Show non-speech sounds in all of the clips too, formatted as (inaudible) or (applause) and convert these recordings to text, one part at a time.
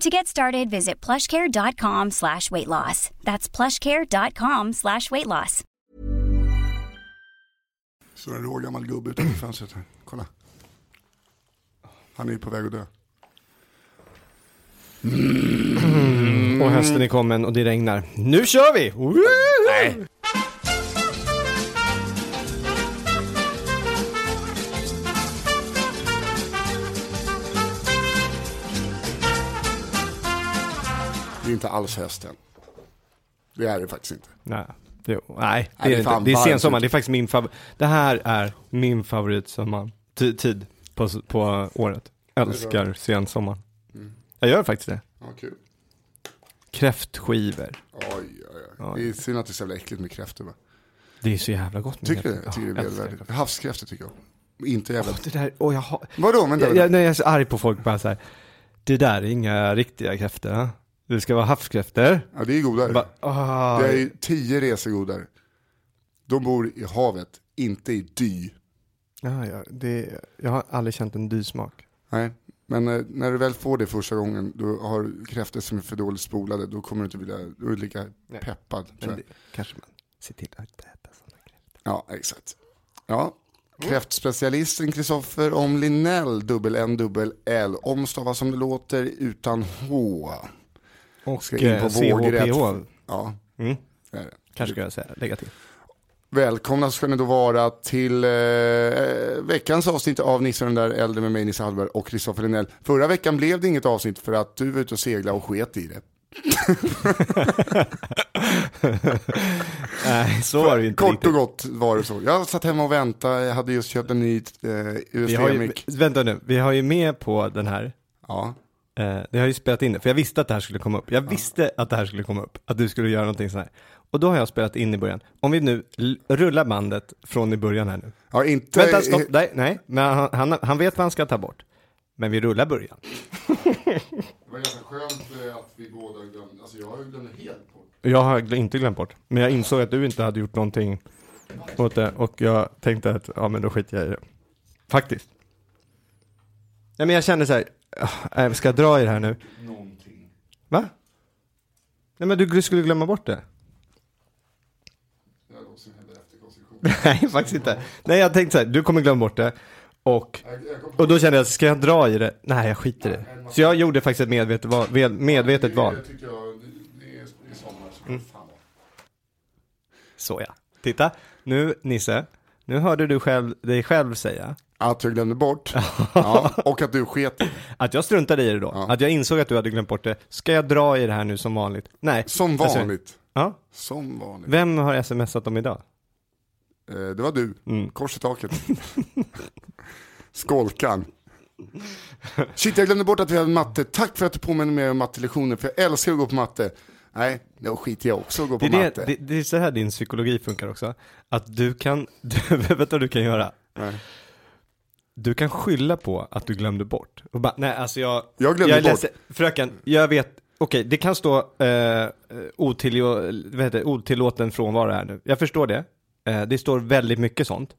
To get started, visit plushcare.com slash weight loss. That's plushcare.com slash weight loss. Så en rå gammal gubbe utanför (clears throat) fönstret här. Kolla. Han är på väg att dö. Och hösten är kommen och det regnar. Nu kör vi! Nej. Det är inte alls hösten. Det är det faktiskt inte. Nej, jo, nej, det Nej, det är inte. det är sensommar. Det är faktiskt min favorit. Det här är min favoritsommar. T- tid på, på året. Älskar sensommar. Jag gör faktiskt det. Ja, kul. Kräftskivor. Oj, oj, oj. Det är synd att det är så jävla äckligt med kräftor. va? Det är så jävla gott. med Tycker du det? Jag tycker Ja, det är vedervärdigt. Havskräftor tycker jag. Inte jävla... Åh, det där, åh, jag har... Vadå? Men Jag, jag, när jag är så arg på folk bara så här. Det där är inga riktiga kräftor. Det ska vara havskräftor. Ja, det är godare. Jag Bara, ah, Det är tio resor godare. De bor i havet, inte i dy. ja, ja, det, jag har aldrig känt en dysmak. Nej, men eh, när du väl får det första gången, du har kräftor som är för dåligt spolade, då kommer du inte vilja, då är du lika Nej. peppad. Men det, kanske man ser till att inte äta sådana kräftor. Ja, exakt. Ja, kräftspecialisten Kristoffer om Linell, dubbel N, dubbel L, omstavat som det låter utan H. Och Ska in på eh, vågrätt. Ja, Mm. det är det. Kanske ska jag säga, lägga till. Välkomna ska ni då vara till eh, veckans avsnitt av Nisse den där äldre med mig Nisse Hallberg och Kristoffer Linell. Förra veckan blev det inget avsnitt för att du var ute och segla och sket i det. (laughs) Nej, så var det ju inte Kort riktigt. och gott var det så. Jag satt hemma och väntade, jag hade just köpt en ny eh, USB-mick. vänta nu, vi har ju med på den här, Ja, eh, det har ju spelat in det, för jag visste att det här skulle komma upp. Jag visste att det här skulle komma upp, att du skulle göra någonting sånt här. Och då har jag spelat in i början. Om vi nu rullar bandet från i början här nu. ja inte... Vänta, stopp, nej, nej, men han, han, han vet vad han ska ta bort. Men vi rullar början. Det var ganska skönt eh, att vi båda glömde, alltså jag glömde helt bort. Jag har inte glömt bort, men jag insåg att du inte hade gjort någonting åt det och jag tänkte att, ja men då skiter jag i det. Faktiskt. Ja men jag kände så här, äh, ska jag dra i det här nu? Någonting. Va? Nej men du, du skulle glömma bort det. Som efter. (laughs) Nej faktiskt inte. Nej jag tänkte så här, du kommer glömma bort det. Och, och då kände jag, ska jag dra i det? Nej jag skiter i det. Så jag gjorde faktiskt ett medvetet val. Medvetet val. Mm. Så ja. Titta, nu Nisse, nu hörde du själv, dig själv säga Att jag glömde bort, (laughs) ja, och att du sket. Att jag struntade i det då, Ja. att jag insåg att du hade glömt bort det. Ska jag dra i det här nu som vanligt? Nej. Som vanligt. ja. Som vanligt. Vem har smsat dem idag? Eh, det var du, Mm. kors i taket. (laughs) Skolkan. Shit, jag glömde bort att vi hade matte. Tack för att du påminner mig om mattelektioner, för jag älskar att gå på matte. Nej, då skiter jag också att gå på Det matte. det, det, det är så här din psykologi funkar också. Att du kan, du, (laughs) vet du vad du kan göra? Nej. Du kan skylla på att du glömde bort. Och bara, nej alltså jag, Jag glömde jag bort. ledsen. fröken, jag vet, okej det kan stå eh, otillå, vad heter, otillåten frånvaro här nu. Jag förstår det. Eh, det står väldigt mycket sånt.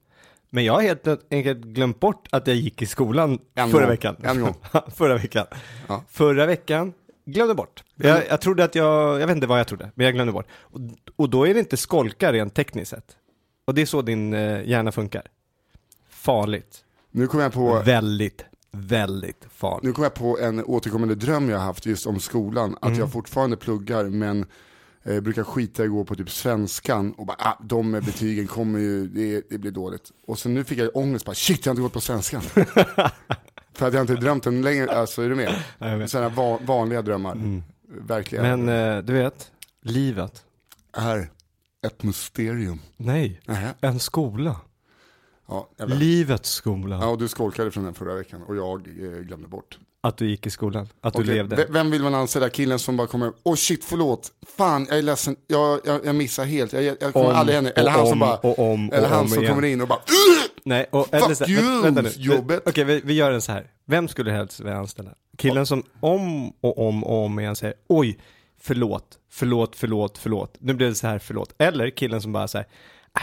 Men jag har helt enkelt glömt bort att jag gick i skolan En förra gång. veckan. En gång. (laughs) förra veckan. Ja. Förra veckan, glömde bort. Jag, jag trodde att jag, jag vet inte vad jag trodde, men jag glömde bort. Och, och då är det inte skolka rent tekniskt sett. Och det är så din eh, hjärna funkar. Farligt. Nu kom jag på Väldigt, väldigt farligt. Nu kom jag på en återkommande dröm jag haft just om skolan, att Mm. jag fortfarande pluggar men Eh, brukar skita i att gå på typ svenskan och bara, ah, de med betygen kommer ju, det, det blir dåligt. Och sen nu fick jag ångest, bara shit jag har inte gått på svenskan. (laughs) För att jag inte drömt den längre, alltså är du med? Sådana va vanliga drömmar. Verkligen. Men eh, du vet, livet. Är ett mysterium. Nej, Nähä. en skola. Ja. Livets skola. ja, och du skolkade från den förra veckan och jag eh, glömde bort. Att du gick i skolan, att du Okej, levde. v- Vem vill man anställa? Killen som bara kommer, åh shit förlåt, fan jag är ledsen, jag, jag, jag missar helt, jag, jag kommer Om aldrig hända. Eller och han som om bara, och om eller och han om som igen. kommer in och bara, Nej, och, Fuck så- you, vä- vänta nu. jobbet. Okej, vi, vi gör den så här. Vem skulle helst vilja anställa? Killen som om och om och om igen säger oj, förlåt, förlåt, förlåt, förlåt. Nu blev det så här, förlåt. Eller killen som bara säger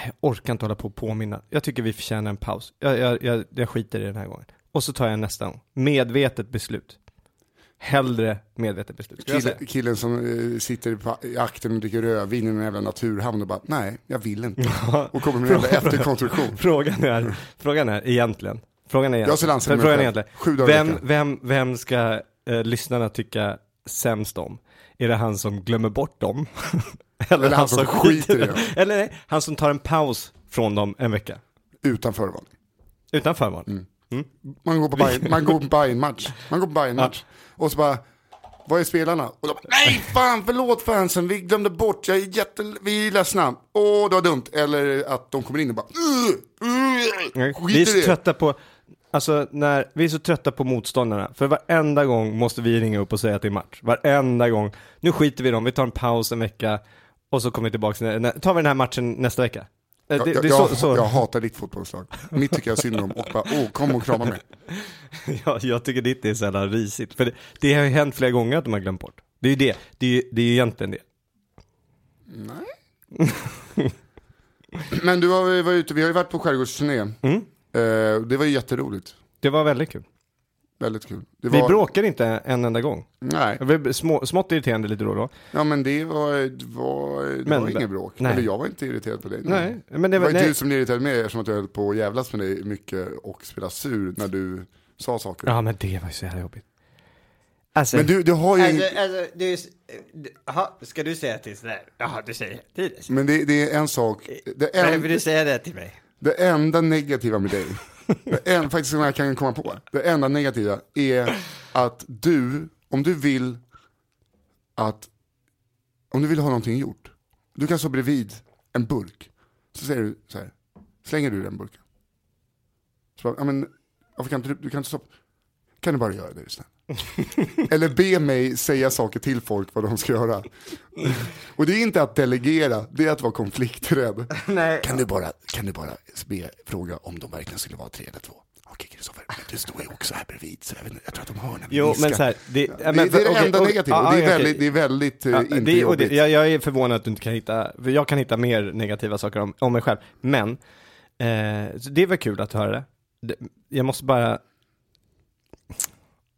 jag orkar inte hålla på och påminna. Jag tycker vi förtjänar en paus. Jag, jag, jag, jag skiter i den här gången. Och så tar jag nästa gång. Medvetet beslut. Hellre medvetet beslut. skulle jag säga. Kill, killen som eh, sitter på, i akten och dricker rödvin i en jävla naturhamn och bara, nej jag vill inte. Och kommer med en jävla (laughs) efterkonstruktion. Frågan är, frågan är egentligen, frågan är Jag anställa mig frågan är egentligen, vem, vem, vem ska eh, lyssnarna tycka sämst om? Är det han som glömmer bort dem? (laughs) Eller, han som skiter i dem. Eller nej, han som tar en paus från dem en vecka? Utan förvarning. Utan förvarning? Mm. Man går på Bayern- man går på Bayern-match. Man går på Bayern-match. Och så bara, vad är spelarna? Och de bara, nej fan förlåt fansen, vi glömde bort, jag är jätte, vi är ledsna. Åh det var dumt. Eller att de kommer in och bara, uh, uh, Nej, skit Vi är i så det. trötta på, alltså när, vi är så trötta på motståndarna. För varenda gång måste vi ringa upp och säga att det är match. Varenda gång. Nu skiter vi i dem, vi tar en paus en vecka och så kommer vi tillbaka, tar vi den här matchen nästa vecka. Eh, Jag, det, jag, det jag, så, så. jag hatar ditt fotbollslag. Mitt tycker jag synd om och bara, åh kom och krama mig. (laughs) Ja, jag tycker ditt är så jävla risigt. För det, det har ju hänt flera gånger att de har glömt bort. Det är ju det. Det är ju det är ju egentligen det. Men du har varit ute, vi har ju varit på skärgårdsturné. Mm. Eh, det var ju jätteroligt. Det var väldigt kul. Väldigt kul. Det Vi var, bråkade inte en enda gång. Nej, Det var små, smått irriterande lite då och då. ja men det var, det var, det Men- var inget bråk. nej. Eller jag var inte irriterad på dig. Nej, men det Det var... var ju Nej. du som blev irriterad med eftersom att jag höll på att jävlas med dig mycket och spela sur när du sa saker. Ja, men det var ju så jävla jobbigt. Alltså, Men du, du har ju, Alltså, alltså, du, s- aha, ska du säga till sådär? Jaha, du säger till det. men det, det är en sak. Det, Nej, en, vill du säga det till mig? Det enda negativa med dig, det en, faktiskt som jag kan komma på, det enda negativa är att du, om du vill att, om du vill ha någonting gjort, du kan stå bredvid en burk, så säger du så här, slänger du den burken? Så, bara, ja, men, varför kan inte du, du kan inte stoppa, kan du bara göra det istället? Eller be mig säga saker till folk vad de ska göra. Och det är inte att delegera, det är att vara konflikträdd. Nej. Kan du bara, kan du bara be, fråga om de verkligen skulle vara tre eller två? Okej Kristoffer, du står ju också här bredvid så jag, vet, jag tror att de hör när vi Jo, men så här, det, ja, det, men det är det enda negativa, ja, det, är ja, okej. väldigt, det är väldigt eh, Ja, inte det, och jobbigt. det, jag, jag är förvånad att du inte kan hitta, jag kan hitta mer negativa saker om, om mig själv. Men, eh, det var kul att höra det. det. Jag måste bara...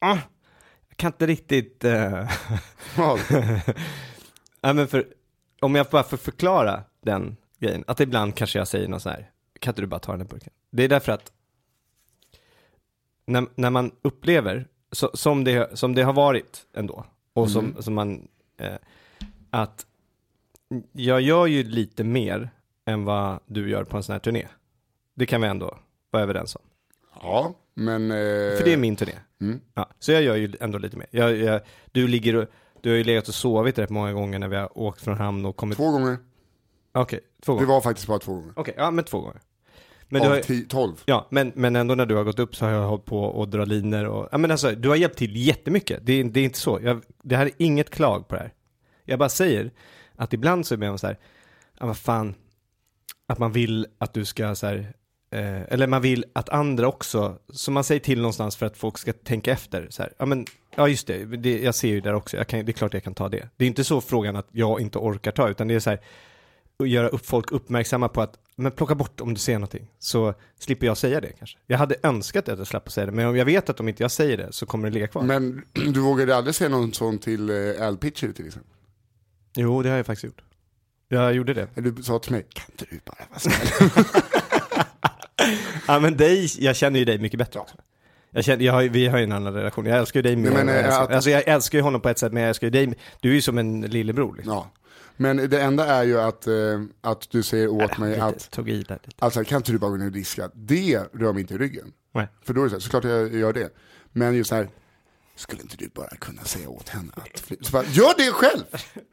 Ah, jag kan inte riktigt... Eh, Ja, (laughs) ja, men för, om jag bara får förklara den grejen, att ibland kanske jag säger något så här, kan inte du bara ta den här burken? Det är därför att när, när man upplever, så, som, det, som det har varit ändå, och som, som man, eh, att jag gör ju lite mer än vad du gör på en sån här turné. Det kan vi ändå vara överens om. ja men... Eh, För det är min turné. Mm. Ja, så jag gör ju ändå lite mer. Jag, jag, du, ligger och, du har ju legat och sovit rätt många gånger när vi har åkt från hamn och kommit... Två gånger, Okej, två det gånger. var faktiskt bara två gånger. Okej, ja men två gånger. Men Av har, tio, tolv. ja, men, men ändå när du har gått upp så har jag hållit på och dra linor och, ja men alltså, du har hjälpt till jättemycket. Det, det är inte så. Jag, det här är inget klag på det här. Jag bara säger att ibland så är man så här, ja vad fan, att man vill att du ska så här, eh, eller man vill att andra också, som man säger till någonstans för att folk ska tänka efter. Så här, ja men, ja just det, det jag ser ju där också, kan, det är klart jag kan ta det. Det är inte så frågan att jag inte orkar ta, utan det är så här, att göra upp folk uppmärksamma på att, men plocka bort om du ser någonting, så slipper jag säga det kanske. Jag hade önskat att jag slapp att säga det, men om jag vet att om inte jag säger det så kommer det ligga kvar. Men (clears throat) du vågade aldrig säga någon sån till eh, Al Pitcher till exempel? Jo, det har jag faktiskt gjort. Jag gjorde det. Du sa till mig, kan inte du bara vara snäll? (laughs) Ja men dig, jag känner ju dig mycket bättre också. Jag känner, jag har, vi har ju en annan relation, jag älskar ju dig mer. Men, jag eh, älskar- att- Alltså jag älskar ju honom på ett sätt, men jag älskar ju dig, du är ju som en lillebror liksom. Ja, Men det enda är ju att, eh, att du säger åt mig Lite, att, Tog i där lite. alltså kan inte du bara gå ner och diska? Det rör mig inte i ryggen. Nej. För då är det så här, såklart jag gör det. Men just här, skulle inte du bara kunna säga åt henne att fly- så bara, Gör det själv!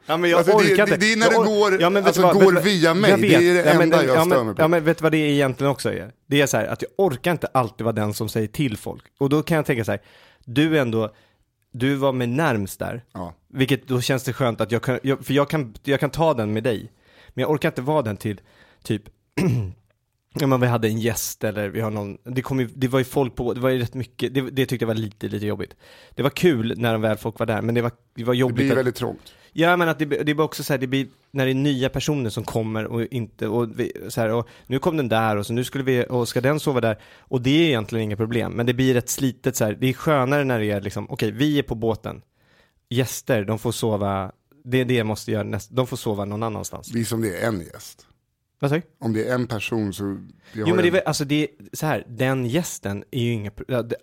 Ja, men jag Alltså, det- orkar det- inte. det är när Jag det or- går- vet alltså, du vad, går vet via mig. Jag Det är det Ja, men enda jag ja, stör men, mig på. Ja men vet du vad det egentligen också är? Det är så här att jag orkar inte alltid vara den som säger till folk. Och då kan jag tänka så här, du ändå, du var mig närmst där. Ja. Vilket då känns det skönt att jag kan, jag, för jag kan, jag kan ta den med dig. Men jag orkar inte vara den till, typ, (clears throat) ja men vi hade en gäst eller vi har någon, det kom ju, det var ju folk på, det var ju rätt mycket, det, det tyckte jag var lite, lite jobbigt. Det var kul när väl folk var där, men det var, det var Det jobbigt blir att, väldigt trångt. Ja men att det, det blir också så här, det blir när det är nya personer som kommer och inte, och vi, så här, och nu kom den där och så nu skulle vi, och ska den sova där? Och det är egentligen inga problem, men det blir ett slitet så här, det är skönare när det är liksom, okej vi är på båten, gäster, de får sova, det är det jag måste göra näst, de får sova någon annanstans. Det är som det är en gäst. Vad sa du? Om det är en person så... Jo men det är väl, alltså det är så här, den gästen är ju inga,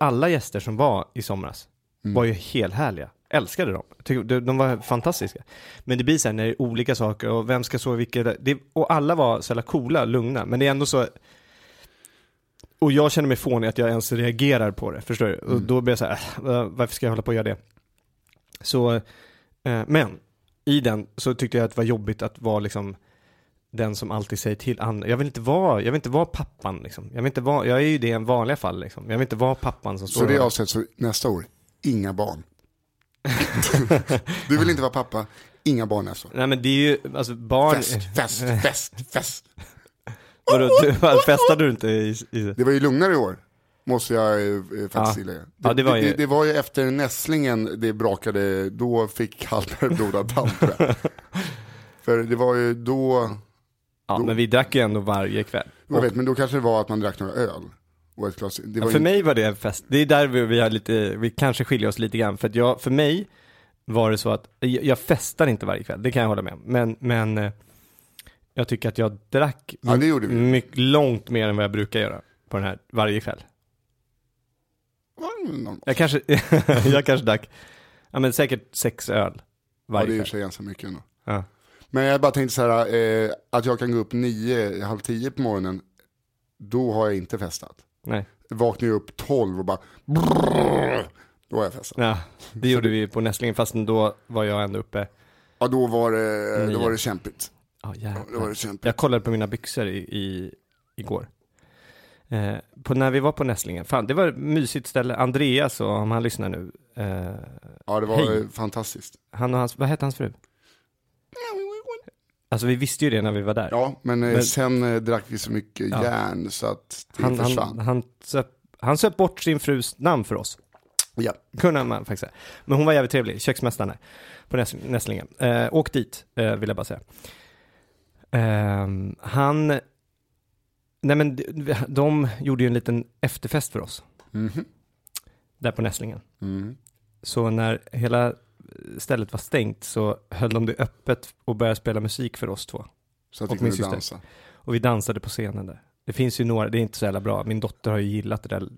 alla gäster som var i somras var ju helt härliga. Älskade dem. De, var fantastiska. Men det blir så här när det är olika saker och vem ska sova vilket, det, och alla var så jävla coola, lugna, men det är ändå så och jag känner mig fånig att jag ens reagerar på det, förstår du? Och då blir jag så här, äh, varför ska jag hålla på och göra det? Så, eh, men i den så tyckte jag att det var jobbigt att vara liksom den som alltid säger till andra. Jag vill inte vara, jag vill inte vara pappan liksom. Jag vill inte vara, jag är ju det i vanliga fall liksom. Jag vill inte vara pappan som står Så det är avsett så nästa år, inga barn. (laughs) du vill inte vara pappa, inga barn nästa år. Nej men det är ju, alltså barn... Fest, fest, fest, fest. Vadå, du, festade du inte i, i... Det var ju lugnare i år, måste jag eh, faktiskt Ja. tillägga. Ja, det var ju- det, det var ju efter nässlingen det brakade, då fick Hallberg (laughs) blodad tand. (laughs) För det var ju då, Ja men vi drack ju ändå varje kväll. jag vet, men då kanske det var att man drack några öl. Och ett glas, det Ja, var för ju, mig var det en fest. Det är där vi, vi har lite, vi kanske skiljer oss lite grann. För att jag, för mig var det så att, jag, jag festar inte varje kväll, det kan jag hålla med om. Men, men eh, jag tycker att jag drack Ja, det mycket, långt mer än vad jag brukar göra på den här, varje kväll. ja, Jag kanske, (laughs) jag kanske drack, ja men säkert sex öl det varje är i och för sig ganska mycket ändå. Ja. Men jag bara tänkte så här, eh, att jag kan gå upp nio, halv tio på morgonen, då har jag inte festat. Nej. Vaknar jag upp tolv och bara, brrrr, då har jag festat. Ja, det gjorde vi på Nässlingen, fast då var jag ändå uppe. Ja, då var det, Nio. då var det kämpigt. Ja, Då var det kämpigt. Jag kollade på mina byxor i, i, igår. Eh, på, när vi var på Nässlingen, fan det var ett mysigt ställe. Andreas, och, om han lyssnar nu, eh, Ja, det var Hej. fantastiskt. han och hans, vad hette hans fru? Alltså vi visste ju det när vi var där. Ja, men, eh, Men- sen eh, drack vi så mycket Ja. järn så att det han, försvann. han, han, söp, han söp bort sin frus namn för oss. Ja. Kunde man faktiskt säga. Men hon var jävligt trevlig, köksmästaren på Näs, Nässlingen. Eh, åk dit, eh, vill jag bara säga. Ehm, han, nej men de, de gjorde ju en liten efterfest för oss. Mhm. Där på Nässlingen. Mm. Så när hela stället var stängt så höll de det öppet och började spela musik för oss två. Så att Och vi min syster. dansa. Och vi dansade på scenen där. Det finns ju några, det är inte så jävla bra. Min dotter har ju gillat det där.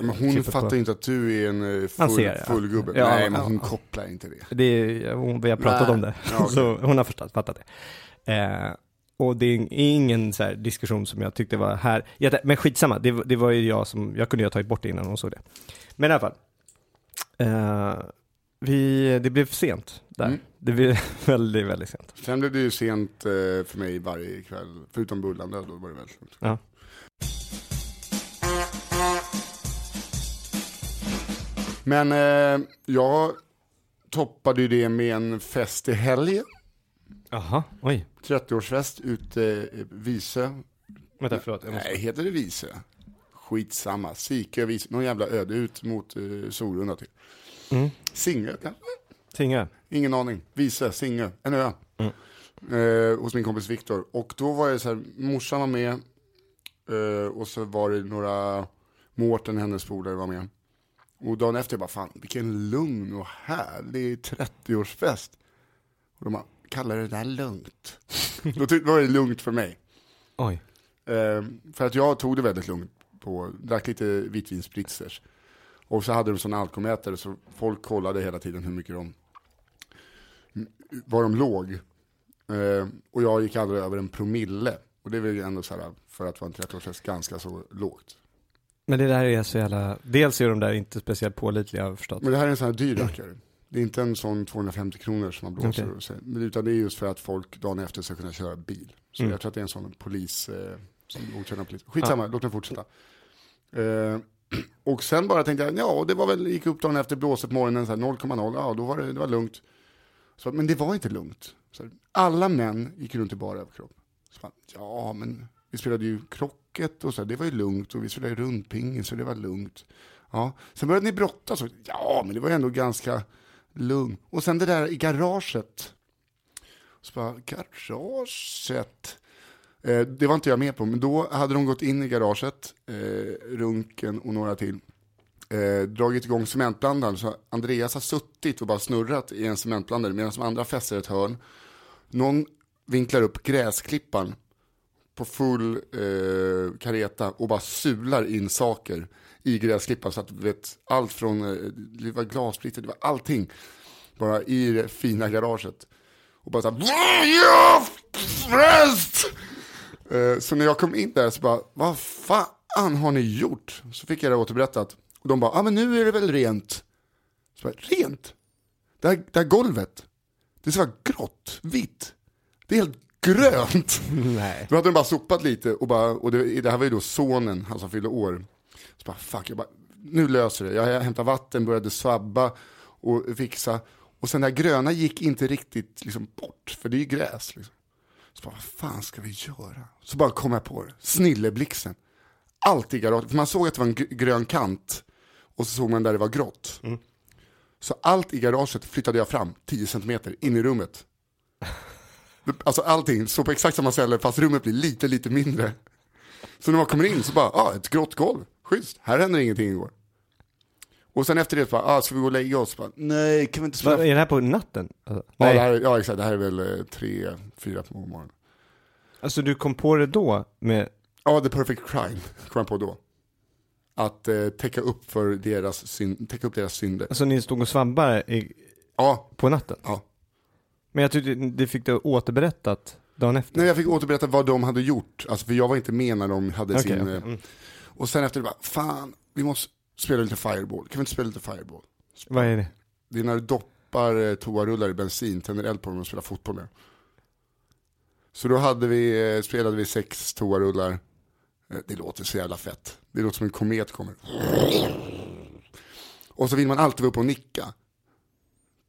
Men hon fattar på- inte att du är en eh, full, ser full gubbe. Ja, Nej, men hon ja. kopplar inte det. Det är, hon, vi har pratat Nej. om det. Okej. Så hon har förstått, fattat det. Eh, och det är ingen så här diskussion som jag tyckte var här. Men skitsamma, det, var- det var ju jag som, jag kunde ju ha tagit bort det innan hon såg det. Men i alla fall. Eh, vi, det blev sent där. Mm. Det blev (laughs) väldigt, väldigt sent. Sen blev det ju sent eh, för mig varje kväll. Förutom Bullande, då var det väldigt sent. Ja. Men eh, jag toppade ju det med en fest i helgen. Jaha, oj. 30-årsfest ute i Visö. Vänta, förlåt. Jag måste... Nej, heter det Visö? Skitsamma. Sikö, Visö. Någon jävla öde ut mot uh, Sorunda typ. Mm. Singö kanske? Tinga. Ingen aning. Visö, Singö, en ö. Mm. Eh, hos min kompis Viktor. Och då var det så här, morsan var med. Eh, och så var det några, Mårten, hennes polare var med. Och dagen efter, jag bara, fan vilken lugn och härlig 30-årsfest. Och de bara, kallar det där lugnt? (laughs) då tyckte, var det lugnt för mig. Oj. Eh, för att jag tog det väldigt lugnt på, drack lite vitvinspritzers. Och så hade de sån alkomätare så folk kollade hela tiden hur mycket de, var de låg. Eh, och jag gick aldrig över en promille. Och det är väl ändå så här, för att vara en 30-årsfest, ganska så lågt. Men det där är så jävla, dels är de där inte speciellt pålitliga har jag förstått. Men det här är en sån här dyr rackare. Det är inte en sån 250 kronor som man blåser. Så. Men Utan det är just för att folk dagen efter ska kunna köra bil. Så Mm. jag tror att det är en sån polis, eh, som godkända polis. Skitsamma, låt mig fortsätta. Eh, och sen bara tänkte jag, ja det var väl, gick upp dagen efter blåset på morgonen, 0,0, ja då var det, det var lugnt. Så, men det var inte lugnt. Så, alla män gick runt i bara överkropp. Så, bara, ja men vi spelade ju krocket och så, det var ju lugnt. Och vi spelade rundpingis så det var lugnt. Ja. Sen började ni brottas och ja men det var ju ändå ganska lugnt. Och sen det där i garaget. Så bara, garaget. Eh, det var inte jag med på, men då hade de gått in i garaget, eh, Runken och några till, eh, dragit igång cementblandaren. Så Andreas har suttit och bara snurrat i en cementblandare medan de andra fäster ett hörn. Någon vinklar upp gräsklippan på full eh, kareta och bara sular in saker i gräsklippan så att du vet allt från, eh, det var glassplitter, det var allting bara i det fina garaget. Och bara såhär, ja, präst! Så när jag kom in där så bara, vad fan har ni gjort? Så fick jag det återberättat. Och de bara, ja ah, men nu är det väl rent. Så bara, rent? Det här, det här golvet, det ska vara grått, vitt. Det är helt grönt. (laughs) Nej. Då hade de bara sopat lite och, bara, och det, det här var ju då sonen, han som fyllde år. Så bara, fuck, jag bara, nu löser det. Jag hämtade vatten, började svabba och fixa. Och sen det här gröna gick inte riktigt liksom, bort, för det är ju gräs. Liksom. Så bara, vad fan ska vi göra? Så bara kom jag på det, snilleblixten. Allt i garaget, för man såg att det var en gr- grön kant och så såg man där det var grått. Så allt i garaget flyttade jag fram 10 centimeter in i rummet. (laughs) Alltså allting står på exakt samma ställe fast rummet blir lite, lite mindre. Så när man kommer in så bara, ah, ett grått golv, schysst, här händer ingenting igår. Och sen efter det så bara, ah, ska vi gå och lägga oss? Bara, Nej, kan vi inte? Vad, är det här på natten? Alltså, Ja, det här, är- ja exakt, det här är väl eh, tre, fyra på morgonen. alltså du kom på det då med, Ja, the perfect crime (laughs) kom jag på då. Att eh, täcka upp för deras, syn, täcka upp deras synder. alltså ni stod och svabbade i, Ja, på natten? ja. Men jag tyckte det fick du återberättat dagen efter? Nej, jag fick återberätta vad de hade gjort, alltså, för jag var inte med när de hade Okej, sin... okej. eh, Mm. Och sen efter det bara, fan, vi måste spela lite fireball. Kan vi inte spela lite fireball? Vad är det? Det är när du doppar eh, toarullar i bensin, tänder eld på dem och spelar fotboll med. Så då hade vi, eh, spelade vi sex toarullar. Eh, Det låter så jävla fett. Det låter som en komet kommer. Och så vill man alltid vara uppe och nicka.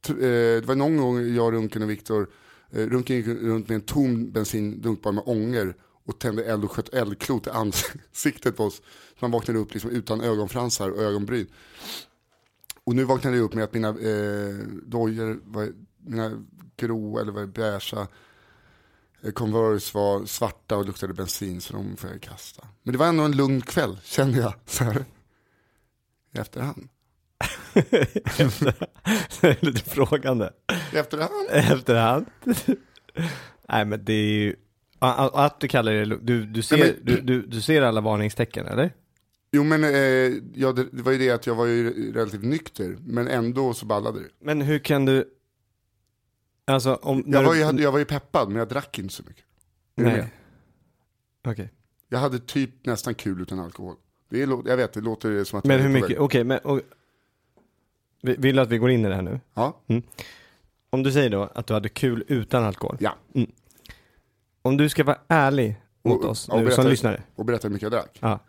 Det var någon gång jag, Runken och Viktor, Runken gick runt med en tom bensindunk bara med ånger och tände eld och sköt eldklot i ansiktet på oss. Så man vaknade upp liksom utan ögonfransar och ögonbryn. Och nu vaknade jag upp med att mina eh, dojor, var, mina grå eller vad det beigea eh, Converse var svarta och luktade bensin så de får jag kasta. Men det var ändå en lugn kväll kände jag så här. I efterhand. (laughs) (laughs) Lite frågande. I efterhand? Efterhand. (laughs) Nej men det är ju, att du kallar det, du, du, ser, Nej, men- du, du, du ser alla varningstecken eller? Jo men eh, ja, det, det var ju det att jag var ju relativt nykter. Men ändå så ballade det. Men hur kan du, alltså om, Jag var, ju, jag var ju peppad men jag drack inte så mycket. Är? Nej. Okej. Jag hade typ nästan kul utan alkohol. Det är, jag vet, det låter som att Men hur mycket, okej men, och, vill du att vi går in i det här nu? Ja, Om du säger då att du hade kul utan alkohol. ja. Om du ska vara ärlig mot Och- oss och nu berätta- som lyssnare. Och berätta hur mycket jag drack. Ja.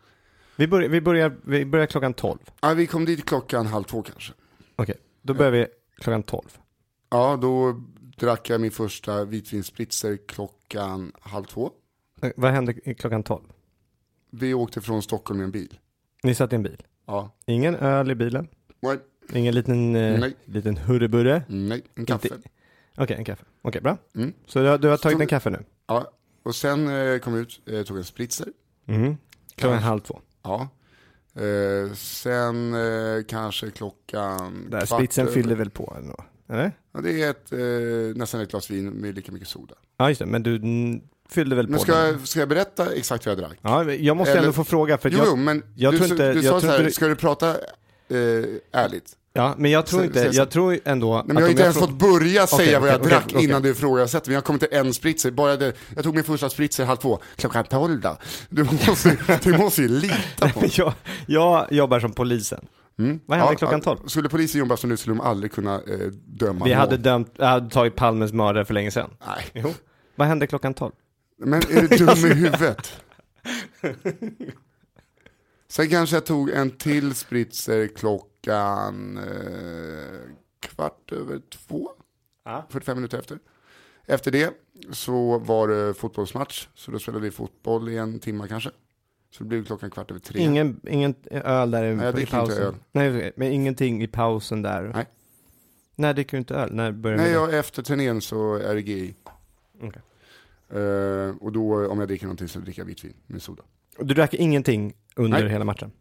Vi börjar, vi börjar, vi börjar klockan 12. Ja, vi kom dit klockan halv två kanske. Okej, då börjar vi klockan 12. Ja, då drack jag min första vitvinspritzer klockan halv två. Eh, Vad hände i klockan 12? Vi åkte från Stockholm med en bil. Ni satt i en bil. Ja. Ingen öl i bilen. Nej, Ingen liten, eh, Nej. liten hurreburre. nej en kaffe. Okej, en kaffe. Okej, bra. Mm. Så du, har- du har tagit Stod- en kaffe nu? Ja, och sen eh, kom jag ut, eh, tog en spritzer. Mm. Klockan halv två. Ja. Eh, sen eh, kanske klockan Där kvart spritsen över- fyllde väl på ändå? Eller? Ja, det är ett, eh, nästan ett glas vin med lika mycket soda. Ja, just det. Men du mm, fyllde väl Men på ska, den? jag- ska jag berätta exakt vad jag drack? Ja, jag måste Eller- ändå få fråga för att Jo, jag... jo, men jag du, tror inte- du jag sa tror så här, inte du- ska du prata eh, ärligt? Ja, men jag tror Så- inte, så- jag tror ändå Nej, men jag har inte ens fått börja säga Okej, vad jag okej, drack okej. innan du ifrågasätter. Men jag kommit till en spritzer. Bara det, jag tog min första spritzer halv två. Klockan tolv då. Du måste, du måste ju lita på mig. (laughs) jag, jag jobbar som polisen. Mm. Vad hände Ja, klockan 12? Skulle polisen jobba som nu skulle de aldrig kunna eh, döma Vi någon. hade dömt, jag hade tagit Palmes mördare för länge sedan. Nej. Jo. Vad hände klockan 12? Men är du dum i (laughs) huvudet? Sen kanske jag tog en till spritzer klockan eh, kvart över två. Ja. 45 minuter efter. Efter det så var det fotbollsmatch, så då spelade vi fotboll i en timme kanske. Så det blev klockan kvart över tre. Ingen, ingen öl där i, Nej, jag i dricker inte pausen? öl. Nej, men ingenting i pausen där? Nej. När dricker du inte öl? När börjar Nej, jag, efter turnén så är det GI. Okej. Eh, och då om jag dricker någonting så dricker jag vitt vin med soda. Du drack ingenting under Nej. hela matchen?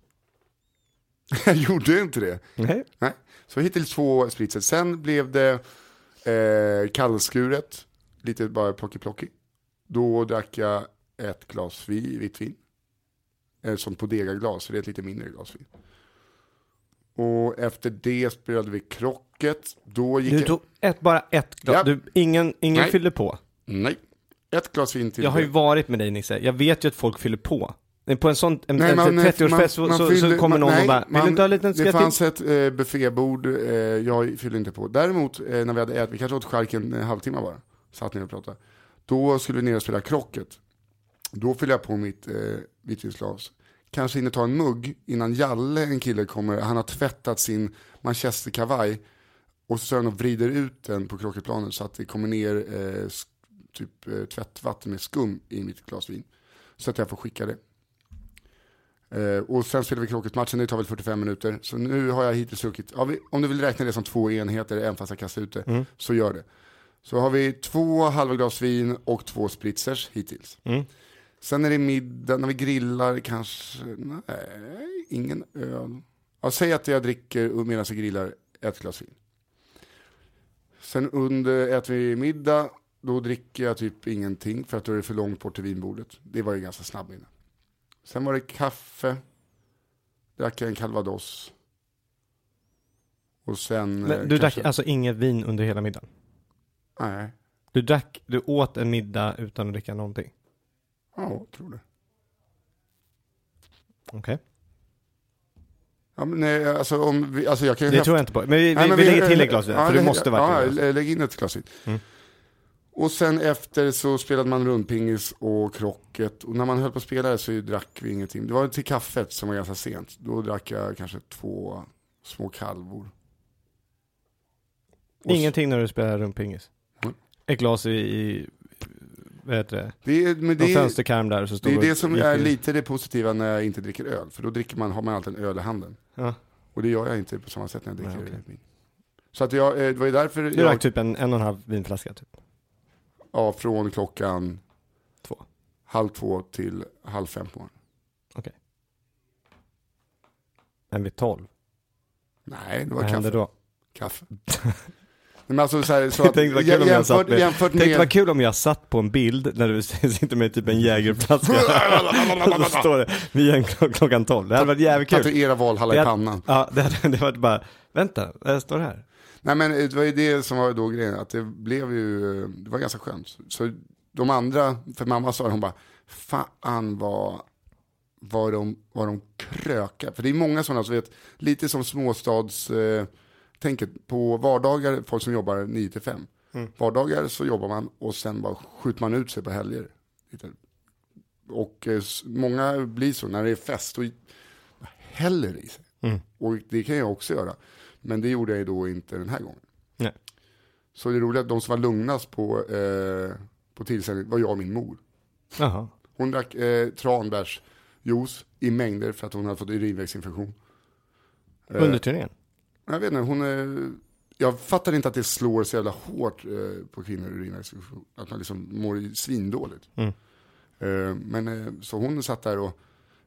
Jag (laughs) gjorde inte det. Nej. Nej. Så hittills två spritzer. Sen blev det eh, kallskuret, lite bara plocki-plocki. Då drack jag ett glas vi, vitt vin. Eh, som på degaglas, så det är ett lite mindre glas vin. Och efter det spelade vi krocket. Då gick Du jag... tog ett, bara ett glas? Ja. Du, ingen ingen Nej. fyllde på? Nej. Ett glas vin till. Jag har ju varit med dig Nisse, jag vet ju att folk fyller på. På en sån en, Nej, en man- 30-årsfest så, man så, fyller- så kommer någon nej, och bara, vill man- du inte ha en liten Det fanns ett eh, buffébord, eh, jag fyllde inte på. Däremot eh, när vi hade ätit, vi kanske åt charken en halvtimme bara, satt ner och pratade. Då skulle vi ner och spela krocket. Då fyllde jag på mitt eh, vitvinsglas. Kanske hinner ta en mugg innan Jalle, en kille, kommer. Han har tvättat sin manchesterkavaj och så står han och vrider ut den på krocketplanen så att det kommer ner eh, typ eh, tvättvatten med skum i mitt glas vin. Så att jag får skicka det. Eh, och sen spelar vi krocketmatchen, det tar väl 45 minuter. Så nu har jag hittills vi, om du vill räkna det som två enheter, även fast jag kastar ut det, så gör det. Så har vi två halva glas vin och två spritzers hittills. Sen är det middag, när vi grillar kanske, nej, ingen öl. Ja, säg att jag dricker medan jag grillar ett glas vin. Sen under äter vi middag, då dricker jag typ ingenting för att då är det för långt bort till vinbordet. Det var ju ganska snabb innan. Sen var det kaffe, drack jag en calvados. Och sen... eh, Men du drack kanske- alltså inget vin under hela middagen? Nej, Du drack, du åt en middag utan att dricka någonting? ja, tror det. Okej. Ja, men nej, alltså, om vi, alltså jag kan Det häft- tror jag inte på. Men vi, Nej, vi, men vi lägger till ett glas vin, ja, för du lä- måste Ja, verkligen. lä- lägg in ett glas vin. Mm. Och sen efter så spelade man rundpingis och krocket. Och när man höll på att spela så drack vi ingenting. Det var till kaffet som var ganska sent. Då drack jag kanske två små kalvor. Och Ingenting när du spelar rumpingis? Mm. Ett glas i, i vad heter det? Det är, men det, fönsterkarm där så det är det som är lite det positiva när jag inte dricker öl. För då dricker man, har man alltid en öl i handen. Ja. Och det gör jag inte på samma sätt när jag dricker Nej, vin. Så att jag, eh, det var ju därför Du jag, drack typ en, en och en halv vinflaska typ? Ja, från klockan Två? halv två till halv fem på morgonen. En vid tolv? Nej, det var Vad kaffe. då? kaffe. (laughs) Men alltså så här, så Jag att, tänkte vad kul jag jämfört, med, jämfört tänkte vad med, kul om jag satt på en bild när du (laughs) sitter med typ en jägerflaska (laughs) så står det vid en klock, klockan tolv. Det hade varit jävligt kul. tatuera Valhalla i pannan. Ja, det hade det varit bara, vänta, vad står här? Nej men det var ju det som var då grejen, att det blev ju, det var ganska skönt. Så de andra, för mamma sa det, hon bara, fan vad, vad de, vad de krökar. För det är många sådana som vet, lite som småstads, eh, tänket på vardagar, folk som jobbar 9 till 5. Vardagar så jobbar man och sen bara skjuter man ut sig på helger. Och eh, många blir så, när det är fest, och häller i sig. Och det kan jag också göra. Men det gjorde jag ju då inte den här gången. Nej. Så det roliga, de som var lugnast på, eh, på tillställningen var jag och min mor. Jaha. Hon drack eh, tranbärsjuice i mängder för att hon hade fått urinvägsinfektion. Eh, Under turnén? Jag vet inte, hon är, jag fattar inte att det slår så jävla hårt eh, på kvinnor urinvägsinfektion. Att man liksom mår svindåligt. Mm. Eh, men eh, så hon satt där och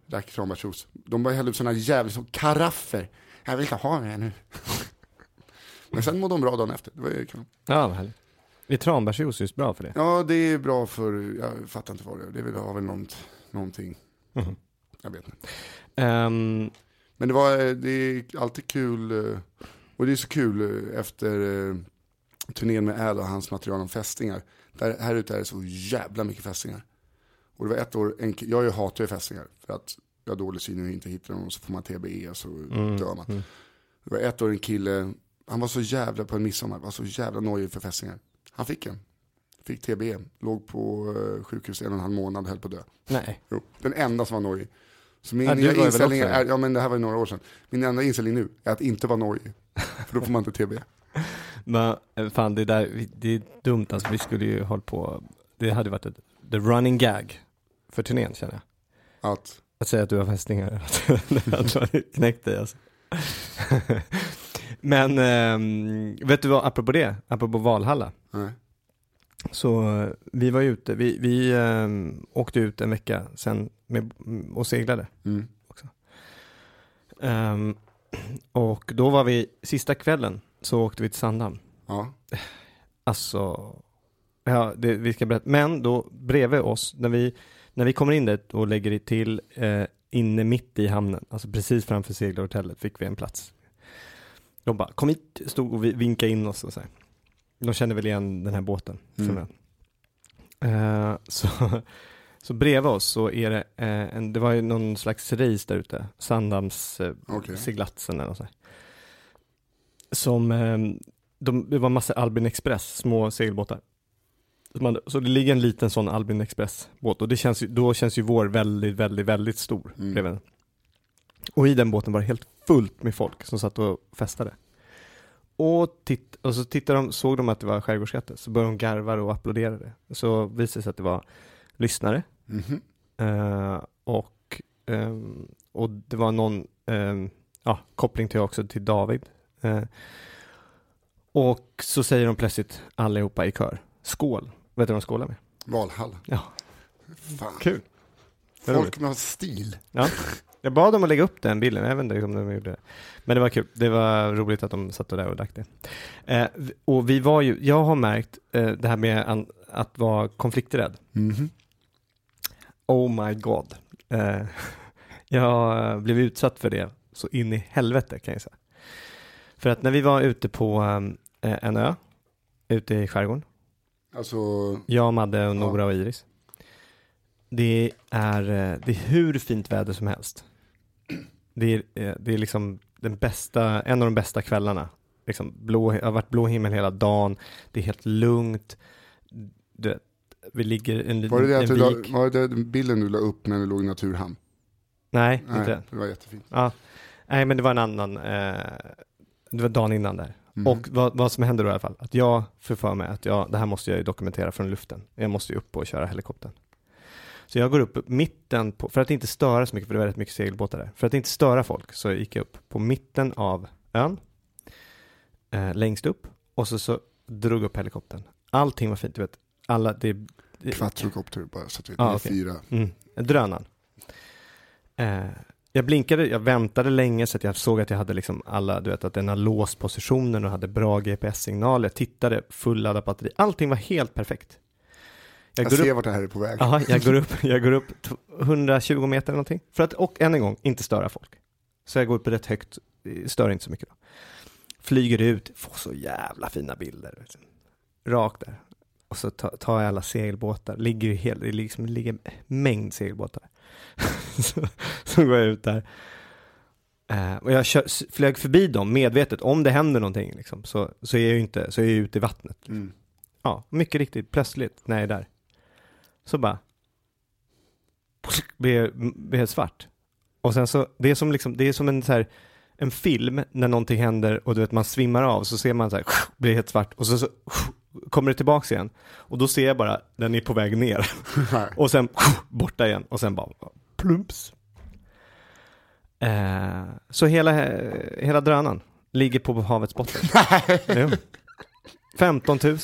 drack tranbärsjuice. De bara hällde upp sådana jävla som karaffer. Jag vill inte ha det här nu. (laughs) men sen mådde de bra dagen efter. Det var ju kul. Ja, vad härligt. Är tranbärsjuice just bra för det? Ja, det är bra för, jag fattar inte vad det är. Det har väl något, någonting. Mhm. Jag vet inte. Ehm, Men det, var, det är alltid kul eh, Och det är så kul eh, efter eh, turnén med Al och hans material om fästingar. Där, här ute är det så jävla mycket fästingar. Och det var ett år, en, jag hatar ju fästingar för att jag har dålig syn och inte hittar dem och så får man TBE så dör man. Det var ett år en kille, han var så jävla på en midsommar, var så jävla nojig för fästingar. Han fick en. Fick TBE, låg på eh, sjukhus en och en halv månad, höll på att dö. Nej. Jo, den enda som var nojig. Så min Ja, du inställning är, ja men det här var ju några år sedan. Min enda inställning nu är att inte vara nojig. För då får man inte TB. (laughs) Men eh, fan det där, det är dumt alltså, vi skulle ju hålla på, det hade varit ett, the running gag för turnén känner jag. Att, Att säga att du har fästingar, (laughs) det hade knäckt dig alltså. (laughs) Men ehm, vet du vad, apropå det, apropå Valhalla. nej. Så eh, vi var ute, vi, vi ehm, åkte ut en vecka sen med, och seglade. Mm. Ehm, och då var vi, sista kvällen så åkte vi till Sandhamn. Ja, Alltså, ja, det, vi ska berätta. Men då bredvid oss, när vi, när vi kommer in där och lägger det till eh, inne mitt i hamnen, alltså precis framför seglarhotellet fick vi en plats. De bara, kom hit, stod och vi- vinkade in oss och så här. De kände väl igen den här båten. Mm. Eh, (laughs) så, så bredvid oss så är det, eh, en, det var ju någon slags race där ute, Sandhamns eh, seglatsen eller så här. Som, eh, de, det var massa Albin Express, små segelbåtar. Så, man, så det ligger en liten sån Albin Express-båt och det känns då känns ju vår väldigt, väldigt, väldigt stor Mm. bredvid den. Och i den båten var det helt fullt med folk som satt och festade. Och, titt, och så tittade de, såg de att det var skärgårdskatter, så började de garva och applåderade. Så visade det sig att det var lyssnare, Mhm. Eh, och, ehm, och det var någon ehm, ja, koppling till också till David. Eh, och så säger de plötsligt allihopa i kör, skål. Vet du vad de skålar med? Valhall. Ja. Fan. Kul. Folk med stil. Ja. Jag bad dem att lägga upp den bilden, vet inte om de gjorde det. Men det var kul, det var roligt att de satt där och drack det. Eh, och vi var ju, jag har märkt eh, det här med an, att vara konflikträdd. Mhm. Oh my god. Eh, (laughs) jag blev utsatt för det så in i helvete kan jag säga. För att när vi var ute på eh, en ö, ute i skärgården, Alltså, jag, Madde och. Nora och Iris. Det är, eh, det är hur fint väder som helst. Det är, eh, det är liksom den bästa, en av de bästa kvällarna. Liksom blå, det har varit blå himmel hela dagen, det är helt lugnt. Du vet, vi ligger en, var det, det en du la, vik. var det den bilden du la upp när du låg i naturhamn? Nej, Nej, inte. det var jättefint. Ja. Nej, men det var en annan, eh, det var dagen innan där. Mhm. Och vad, vad som hände då i alla fall, att jag får för mig att jag, det här måste jag ju dokumentera från luften. Jag måste ju upp och köra helikoptern. Så jag går upp mitten på, för att inte störa så mycket, för det var rätt mycket segelbåtar där. För att inte störa folk så gick jag upp på mitten av ön, eh, längst upp, och så, så drog upp helikoptern. Allting var fint, du vet. Alla, det, det Quattrocopter bara så att vi är okej. fyra. Mm, drönaren. Eh, jag blinkade, jag väntade länge så att jag såg att jag hade liksom alla, du vet att den har låst positionen och hade bra GPS-signal. Jag tittade, fulladdat batteri. Allting var helt perfekt. Jag, Jag ser upp, vart det här är på väg. aha, jag går upp, jag går upp (laughs) t- 120 meter eller någonting. För att, och än en gång, inte störa folk. Så jag går upp rätt högt, eh, stör inte så mycket då. Flyger ut, får så jävla fina bilder. Rakt där. Och så ta- tar jag alla segelbåtar, ligger ju helt, det liksom ligger en mängd segelbåtar. (laughs) så, så går jag ut där. Eh, och jag kör, flög förbi dem medvetet, om det händer någonting liksom, så, så är jag ju inte, så är jag ute i vattnet. Mm. Ja, mycket riktigt, plötsligt när jag är där. Så bara blir, blir helt svart. Och sen så, det är som liksom, det är som en så här, en film när någonting händer och du vet man svimmar av så ser man så här, blir helt svart och så, så kommer det tillbaks igen. Och då ser jag bara, den är på väg ner. (laughs) och sen (laughs) borta igen och sen bara plumps. Eh, så hela, hela drönaren ligger på havets botten. Jo. 15 000.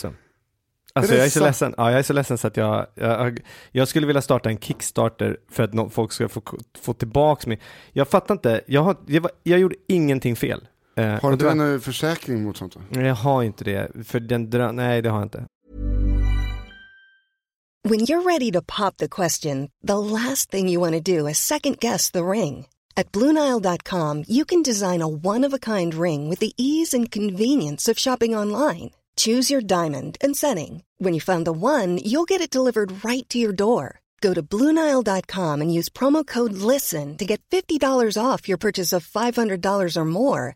Alltså jag är så ledsen, ja, jag är så ledsen så att jag, jag, jag skulle vilja starta en Kickstarter för att folk ska få, få tillbaks mig. Jag fattar inte, jag, har, jag, var, jag gjorde ingenting fel. Eh, Har du en försäkring mot sånt? då? Jag har inte det, för den drö- nej det har jag inte. When you're ready to pop the question, the last thing you want to do is second guess the ring. At Bluenile.com, you can design a one of a kind ring with the ease and convenience of shopping online. Choose your diamond and setting. When you find the one, you'll get it delivered right to your door. Go to Bluenile.com and use promo code LISTEN to get $50 off your purchase of $500 or more.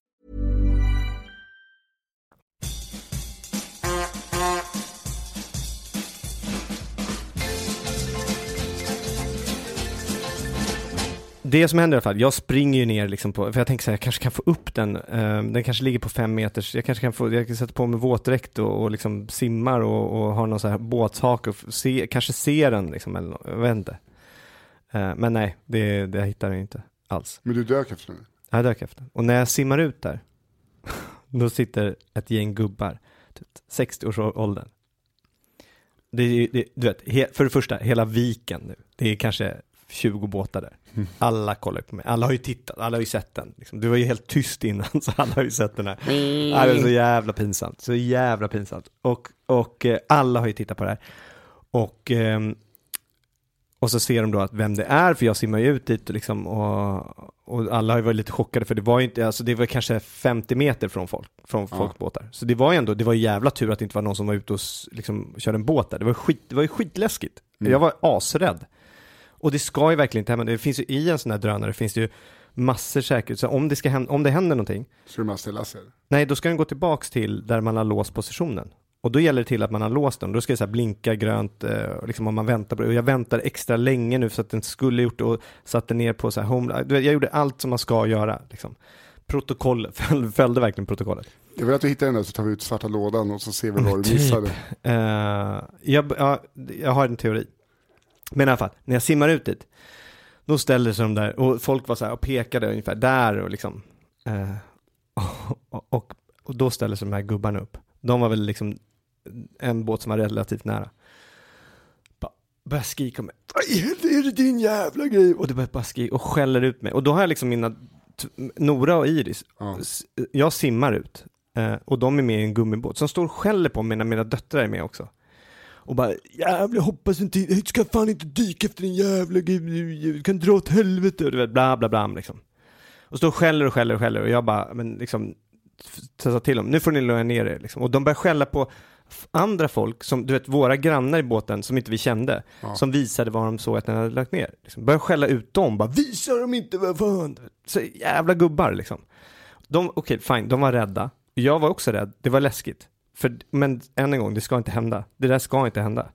Det som händer i alla fall, jag springer ju ner liksom på, för jag tänker så här, jag kanske kan få upp den, eh, den kanske ligger på fem meters, jag kanske kan få, jag kan sätta på mig våtdräkt och, och liksom simmar och, och har någon så här båtshake och se, kanske ser den liksom, eller jag vet inte. Eh, men nej, det, det hittar jag inte alls. Men du dök efter den. Jag dök efter. Och när jag simmar ut där, (laughs) då sitter ett gäng gubbar, typ 60-årsåldern. Det det, du vet, he, för det första, hela viken nu, det är kanske 20 båtar där. Alla kollar på mig, alla har ju tittat, alla har ju sett den. Liksom. Du var ju helt tyst innan, (laughs) så alla har ju sett den här. Ja, det är så jävla pinsamt, så jävla pinsamt. Och, och eh, alla har ju tittat på det här. Och, ehm, och så ser de då att vem det är, för jag simmar ju ut dit och, liksom, och, och alla har ju varit lite chockade, för det var ju inte, alltså det var kanske 50 meter från folk, från Ja. folkbåtar. Så det var ju ändå, det var ju jävla tur att det inte var någon som var ute och liksom, körde en båt där. Det var, skit, det var ju skitläskigt. Jag var asrädd. Och det ska ju verkligen inte hända, det finns ju i en sån här drönare, finns det ju massor säkerhet, så om det, ska hända, om det händer någonting, Ska du bara ställa sig? Nej, då ska den gå tillbaks till där man har låst positionen. Och då gäller det till att man har låst den. Då ska det så här blinka grönt, eh, liksom om man väntar på det. Och jag väntar extra länge nu så att den skulle gjort det och satte ner på så här home. Jag gjorde allt som man ska göra. Liksom. Protokoll, (laughs) följde, följde verkligen protokollet. Jag vill att du hittar den där så tar vi ut svarta lådan och så ser vi vad du Typ. missade. Eh, jag, ja, jag har en teori. Men i alla fall, när jag simmar ut dit, då ställer sig de där och folk var så här och pekade ungefär där och liksom. eh, (laughs) och, och, och då ställer sig de här gubbarna upp. De var väl liksom en båt som var relativt nära. Bara börjar skrika mig. Vad är det din jävla grej? Och det börjar bara skrika och skäller ut mig. Och då har jag liksom mina, Nora och Iris, Ja. jag simmar ut. Eh, och de är med i en gummibåt som står och skäller på mig när mina döttrar är med också. Och bara jävlar hoppas inte, jag ska fan inte dyka efter din jävla grej, du kan dra åt helvete och du vet bla bla bla liksom. Och står och skäller och skäller och skäller och jag bara, men liksom, sa till dem, nu får ni lugna ner er liksom. Och de börjar skälla på andra folk, som du vet våra grannar i båten som inte vi kände, Ja. som visade vad de såg att den hade lagt ner. Liksom. Börjar skälla ut dem, bara visar de inte vad fan. Så jävla gubbar liksom. De, okej fine, de var rädda. Jag var också rädd, det var läskigt. För, men än en gång, det ska inte hända. Det där ska inte hända.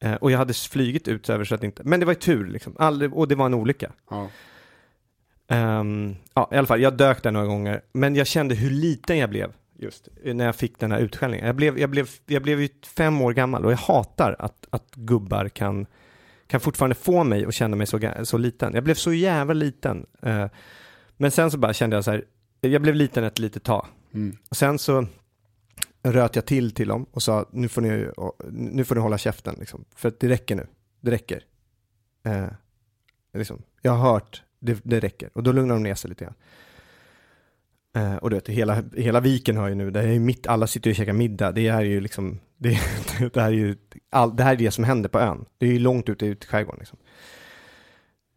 Eh, och jag hade flygit ut över så att inte, men det var ju tur liksom. Aldrig, och det var en olycka. Ja. Ehm, ja, i alla fall, jag dök där några gånger, men jag kände hur liten jag blev just när jag fick den här utskällningen. Jag blev, jag blev, jag blev ju fem år gammal och jag hatar att, att gubbar kan, kan fortfarande få mig att känna mig så, så liten. Jag blev så jävla liten. Eh, men sen så bara kände jag så här, jag blev liten ett litet tag. Mm. Och sen så röt jag till till dem och sa, nu får ni, nu får ni hålla käften liksom. För att det räcker nu. Det räcker. Eh, liksom. Jag har hört, det, det räcker. Och då lugnar de ner sig lite grann. Eh, och du vet, hela, hela viken har ju nu, det är ju mitt, alla sitter och käkar middag. Det är ju liksom, (laughs) det, det här är ju, all, det här är det som händer på ön. Det är ju långt ute i skärgården liksom.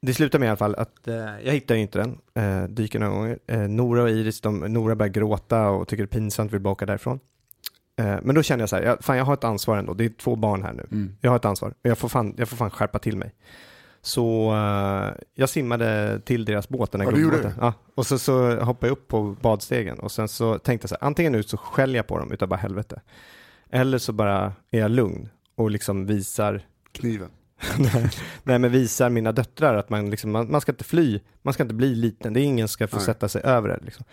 Det slutar med i alla fall att eh, jag hittar ju inte den, eh, dyker några gånger. Eh, Nora och Iris, de, Nora börjar gråta och tycker det är pinsamt, vill bara åka därifrån. Eh, men då kände jag så här, jag, fan jag har ett ansvar ändå, det är två barn här nu. Mm. Jag har ett ansvar, jag får fan, jag får fan skärpa till mig. Så eh, jag simmade till deras båt, den här Ja, gummibåten. Ja, och så, så hoppade jag upp på badstegen och sen så tänkte jag så här, antingen nu så skäller jag på dem utav bara helvete. Eller så bara är jag lugn och liksom visar Kniven. (laughs) Nej men visar mina döttrar att man, liksom, man, man ska inte fly, man ska inte bli liten, det är ingen ska få Nej. sätta sig över det. Liksom.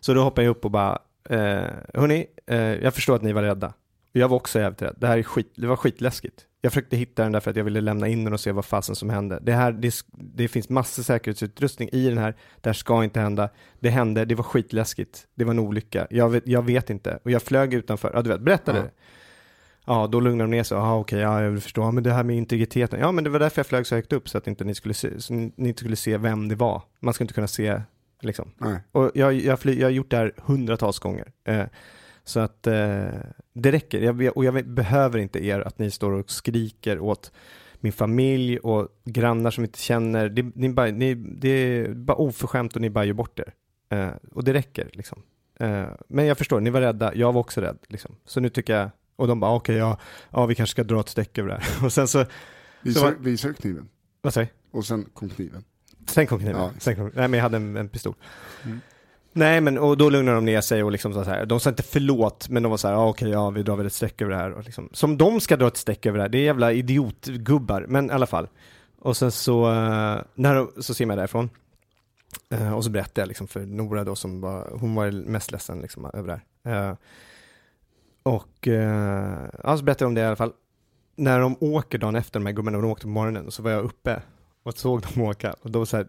Så då hoppade jag upp och bara, eh, hörni, eh, jag förstår att ni var rädda. Jag var också jävligt rädd, det här är skit, det var skitläskigt. Jag försökte hitta den därför att jag ville lämna in den och se vad fasen som hände. Det, här, det, det finns massor säkerhetsutrustning i den här, det här ska inte hända. Det hände, det var skitläskigt, det var en olycka. Jag vet, jag vet inte. Och jag flög utanför, ja du vet, berättade det. Ja, då lugnade de ner sig. Ja, okej, ja, jag förstår. Ja, men det här med integriteten. Ja, men det var därför jag flög så högt upp så att inte ni skulle se, ni inte skulle se vem det var. Man ska inte kunna se, liksom. Nej. Och jag, jag, fly, jag har gjort det här hundratals gånger. Eh, så att eh, det räcker. Jag, och jag behöver inte er att ni står och skriker åt min familj och grannar som inte känner. Det, ni bara, ni, det är bara oförskämt och ni bara gör bort er. Eh, och det räcker liksom. Eh, men jag förstår, ni var rädda. Jag var också rädd. Liksom. Så nu tycker jag, och de bara okej, ja, ja, vi kanske ska dra ett streck över det här. (laughs) Och sen så, Visar, var- visar du kniven? vad säger Och sen kom kniven. Sen kom kniven. Ja. Sen kom, nej, men jag hade en, en pistol. Mm. Nej, men och då lugnade de ner sig och liksom så här, de sa inte förlåt, men de var så här, ja, okej, ja, vi drar väl ett streck över det här. Och liksom, som de ska dra ett streck över det här, det är jävla idiotgubbar, men i alla fall. Och sen så, eh, när de, så simmade jag därifrån. Eh, och så berättade jag liksom för Nora då som var, hon var mest ledsen liksom över det här. Eh, och, ja, så berättade jag om det i alla fall. När de åker dagen efter, de här gubbarna, och de åkte på morgonen, så var jag uppe och såg dem åka. Och då så här,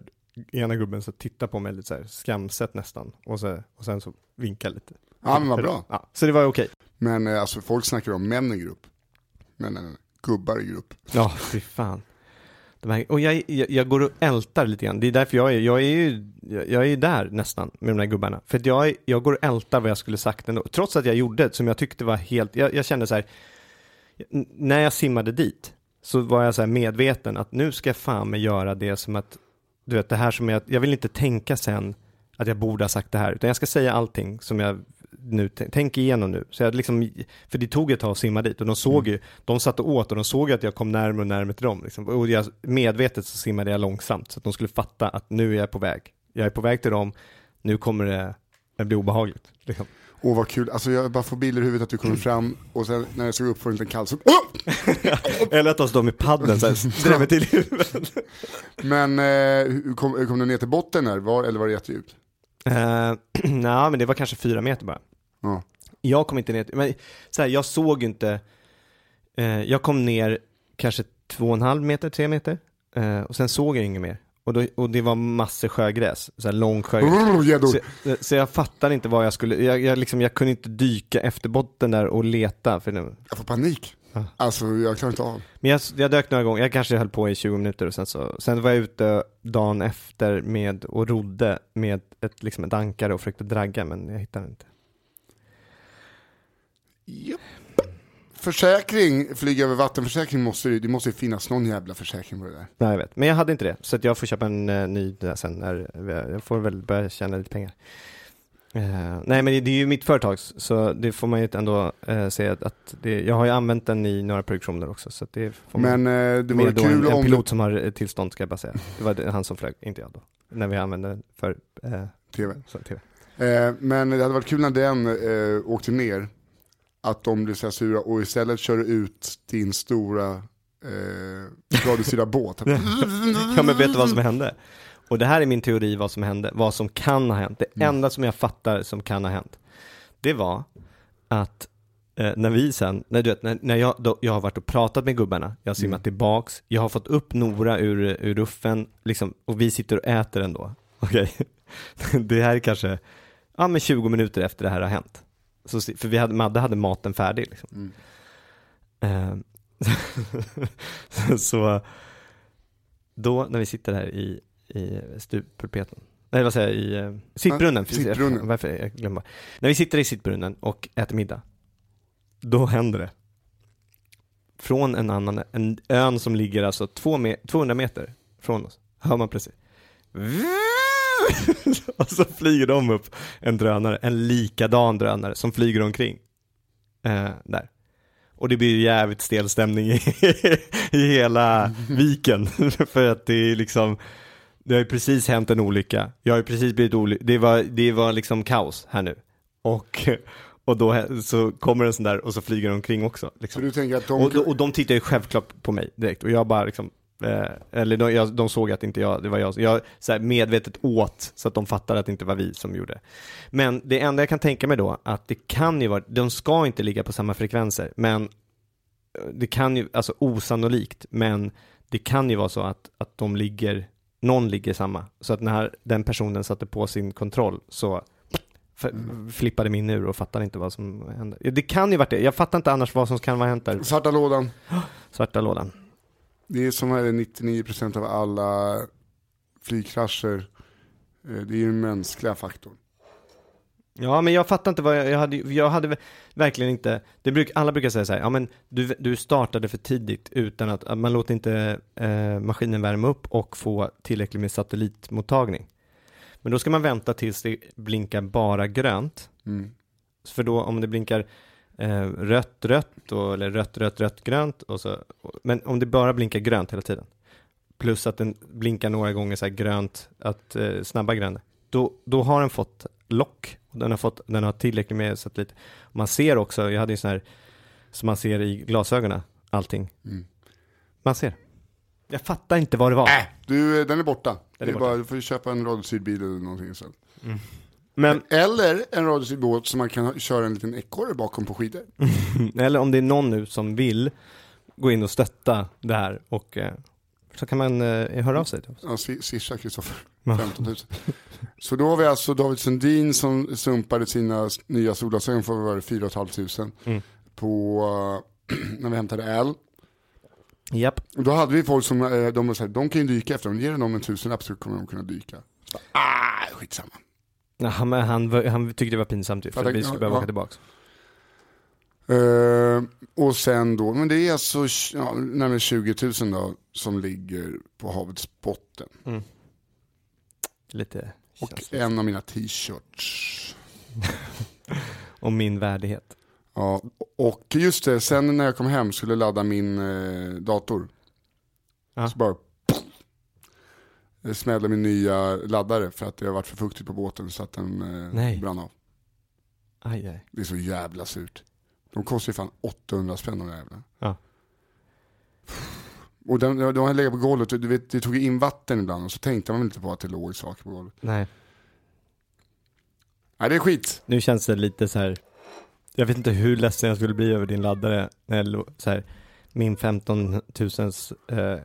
ena gubben så tittade på mig lite så här skamset nästan. Och, så, och sen så vinkade lite. Ja men vad bra. Ja, så det var okej. Men eh, alltså folk snackar om män i grupp. Men nej, nej, nej. gubbar i grupp. Ja, fy fan. Här, och jag, jag, jag går och ältar lite grann. Det är därför jag är, jag är ju, jag, är ju där nästan med de där gubbarna. För jag, jag går och ältar vad jag skulle sagt ändå. Trots att jag gjorde det som jag tyckte var helt, jag, jag kände så här, när jag simmade dit så var jag så här medveten att nu ska jag fan med göra det som att, du vet det här som jag, jag vill inte tänka sen att jag borde ha sagt det här, utan jag ska säga allting som jag nu t- tänker igenom nu. Så jag liksom, för det tog ett tag att simma dit och de såg ju, de satt och åt och de såg att jag kom närmare och närmare till dem. Liksom. Och jag, medvetet så simmade jag långsamt så att de skulle fatta att nu är jag på väg. Jag är på väg till dem, nu kommer det, det bli obehagligt. Liksom. Åh vad kul, alltså jag bara får bilder i huvudet att du kommer fram och sen när jag såg upp får en liten kall så (laughs) Åh! Eller att de står med paddeln så här, drämmer till i (laughs) huvudet. Men eh, kom, kom du ner till botten där, var, eller var det jättedjupt? (clears throat) Uh, Nej, men det var kanske fyra meter bara. Ja. Jag kom inte ner, men så här, jag såg ju inte, eh, jag kom ner kanske två och en halv meter, tre meter, eh, och sen såg jag inget mer. Och, då, och det var massor sjögräs, så här lång sjögräs. Så, så jag fattade inte vad jag skulle, jag, jag, liksom, jag kunde inte dyka efter botten där och leta. För det, Jag får panik. Ja. Alltså jag klarar inte av. men jag, jag dök några gånger, jag kanske höll på i 20 minuter och sen så, sen var jag ute dagen efter med och rodde med ett, liksom ett ankare och försökte dragga men jag hittade inte. Japp. Försäkring, flyga över vattenförsäkring måste det, det måste ju finnas någon jävla försäkring på det där. Nej jag vet, men jag hade inte det. Så att jag får köpa en eh, ny där sen när, jag får väl börja tjäna lite pengar. Eh, nej men det, det är ju mitt företag så det får man ju ändå uh, säga att, att det, jag har ju använt den i några produktioner också så att det får man Men eh, det vore då kul en, en om pilot som har eh, tillstånd ska jag bara säga. Det var det, han som flög, inte jag då. När vi använde den för eh, tv. så, TV. Eh, men det hade varit kul när den eh, åkte ner, att de blev så här sura och istället kör ut din stora eh, radiostyrda (laughs) båt. Ja men vet du vad som hände? Och det här är min teori vad som hände, vad som kan ha hänt. Det Mm. enda som jag fattar som kan ha hänt, det var att eh, när vi sen, när, du vet, när, när jag, då, jag har varit och pratat med gubbarna, jag har simmat tillbaks, jag har fått upp Nora ur, ur ruffen, liksom, och vi sitter och äter ändå. (laughs) Okej, det här är kanske, ja men 20 minuter efter det här har hänt. Så, för vi hade, Madde hade maten färdig liksom. Mm. Eh, (laughs) så då när vi sitter här i, i stupulpeten, nej vad säger jag, i eh, sittbrunnen. Ja, sittbrunnen. (laughs) Varför, jag glömmer. När vi sitter i sittbrunnen och äter middag, då händer det. Från en annan, en ön som ligger alltså två me 200 meter från oss, hör man precis. (laughs) och så flyger de upp en drönare, en likadan drönare som flyger omkring. eh, där. Och det blir ju jävligt stel stämning i, (laughs) i hela viken. (laughs) För att det är liksom, det har ju precis hänt en olycka. Jag har ju precis blivit olycklig. Det var, det var liksom kaos här nu. Och, och då så kommer en sån där och så flyger de omkring också. Så Liksom. du tänker att de... Och, och de tittar ju självklart på mig direkt och jag bara liksom eller de, jag, de såg att inte jag, det var jag, jag så medvetet åt så att de fattade att det inte var vi som gjorde. Men det enda jag kan tänka mig då, att det kan ju vara, de ska inte ligga på samma frekvenser, men eh, det kan ju, alltså osannolikt, men det kan ju vara så att, att de ligger, någon ligger samma. Så att när den personen satte på sin kontroll så f- flippade min ur och fattade inte vad som hände. Det kan ju varit det, jag fattar inte annars vad som kan ha hänt där. Svarta lådan. Svarta lådan. Det är som är 99% av alla flygkrascher. Eh, Det är ju den mänskliga faktorn. Ja, men jag fattar inte vad jag, jag hade, jag hade verkligen inte, det bruk, alla brukar säga så här, ja men du, du startade för tidigt utan att, att man låter inte eh, maskinen värma upp och få tillräckligt med satellitmottagning. Men då ska man vänta tills det blinkar bara grönt, Mm. för då om det blinkar eh, rött, rött, och, eller rött, rött, rött, grönt, och så, men om det bara blinkar grönt hela tiden, plus att den blinkar några gånger så här grönt, att eh, snabba grönt, då, då har den fått lock, och den har, fått, den har tillräckligt med satellit. Man ser också, jag hade ju sån här, som man ser i glasögonen, allting. Mm. Man ser. Jag fattar inte vad det var. Äh, du, den är borta. Den är borta. bara, du får köpa en bil eller någonting sen. Men, Eller en radiostyrd båt som man kan köra en liten ekorre bakom på skidor. (laughs) eller om det är någon nu som vill gå in och stötta det här och eh, så kan man eh, höra av sig. Ja, swi- swisha Kristoffer. (laughs) 15 000. Så då har vi alltså David Sundin som sumpade sina nya solglasögon för vad var det, 4 500 Mm. på eh, (clears throat) när vi hämtade L. Japp. Och då hade vi folk som, eh, de, var så här, de kan ju dyka efter dem, ger dem en tusenlapp så kommer de kunna dyka. Så, ah, skitsamma. Men han, var- han tyckte det var pinsamt ju, för att vi skulle behöva ja. åka tillbaks. Eh, och sen då, men det är alltså ja, närmare 20 000 då som ligger på havets botten. Lite Och känsligt. en av mina t-shirts. (laughs) Om min värdighet. Ja, och just det, sen när jag kom hem skulle ladda min eh, dator. Ja. Så bara smällde min nya laddare för att det har varit för fuktigt på båten så att den eh, Nej. brann av. Aj, aj. Det är så jävla surt. De kostar ju fan 800 spänn de där jävla. Ja. Och den, de har legat på golvet du vet, det tog ju in vatten ibland och så tänkte man inte på att det låg saker på golvet. Nej. Nej det är skit. Nu känns det lite så här. Jag vet inte hur ledsen jag skulle bli över din laddare. När jag så här, min 15 000 eh,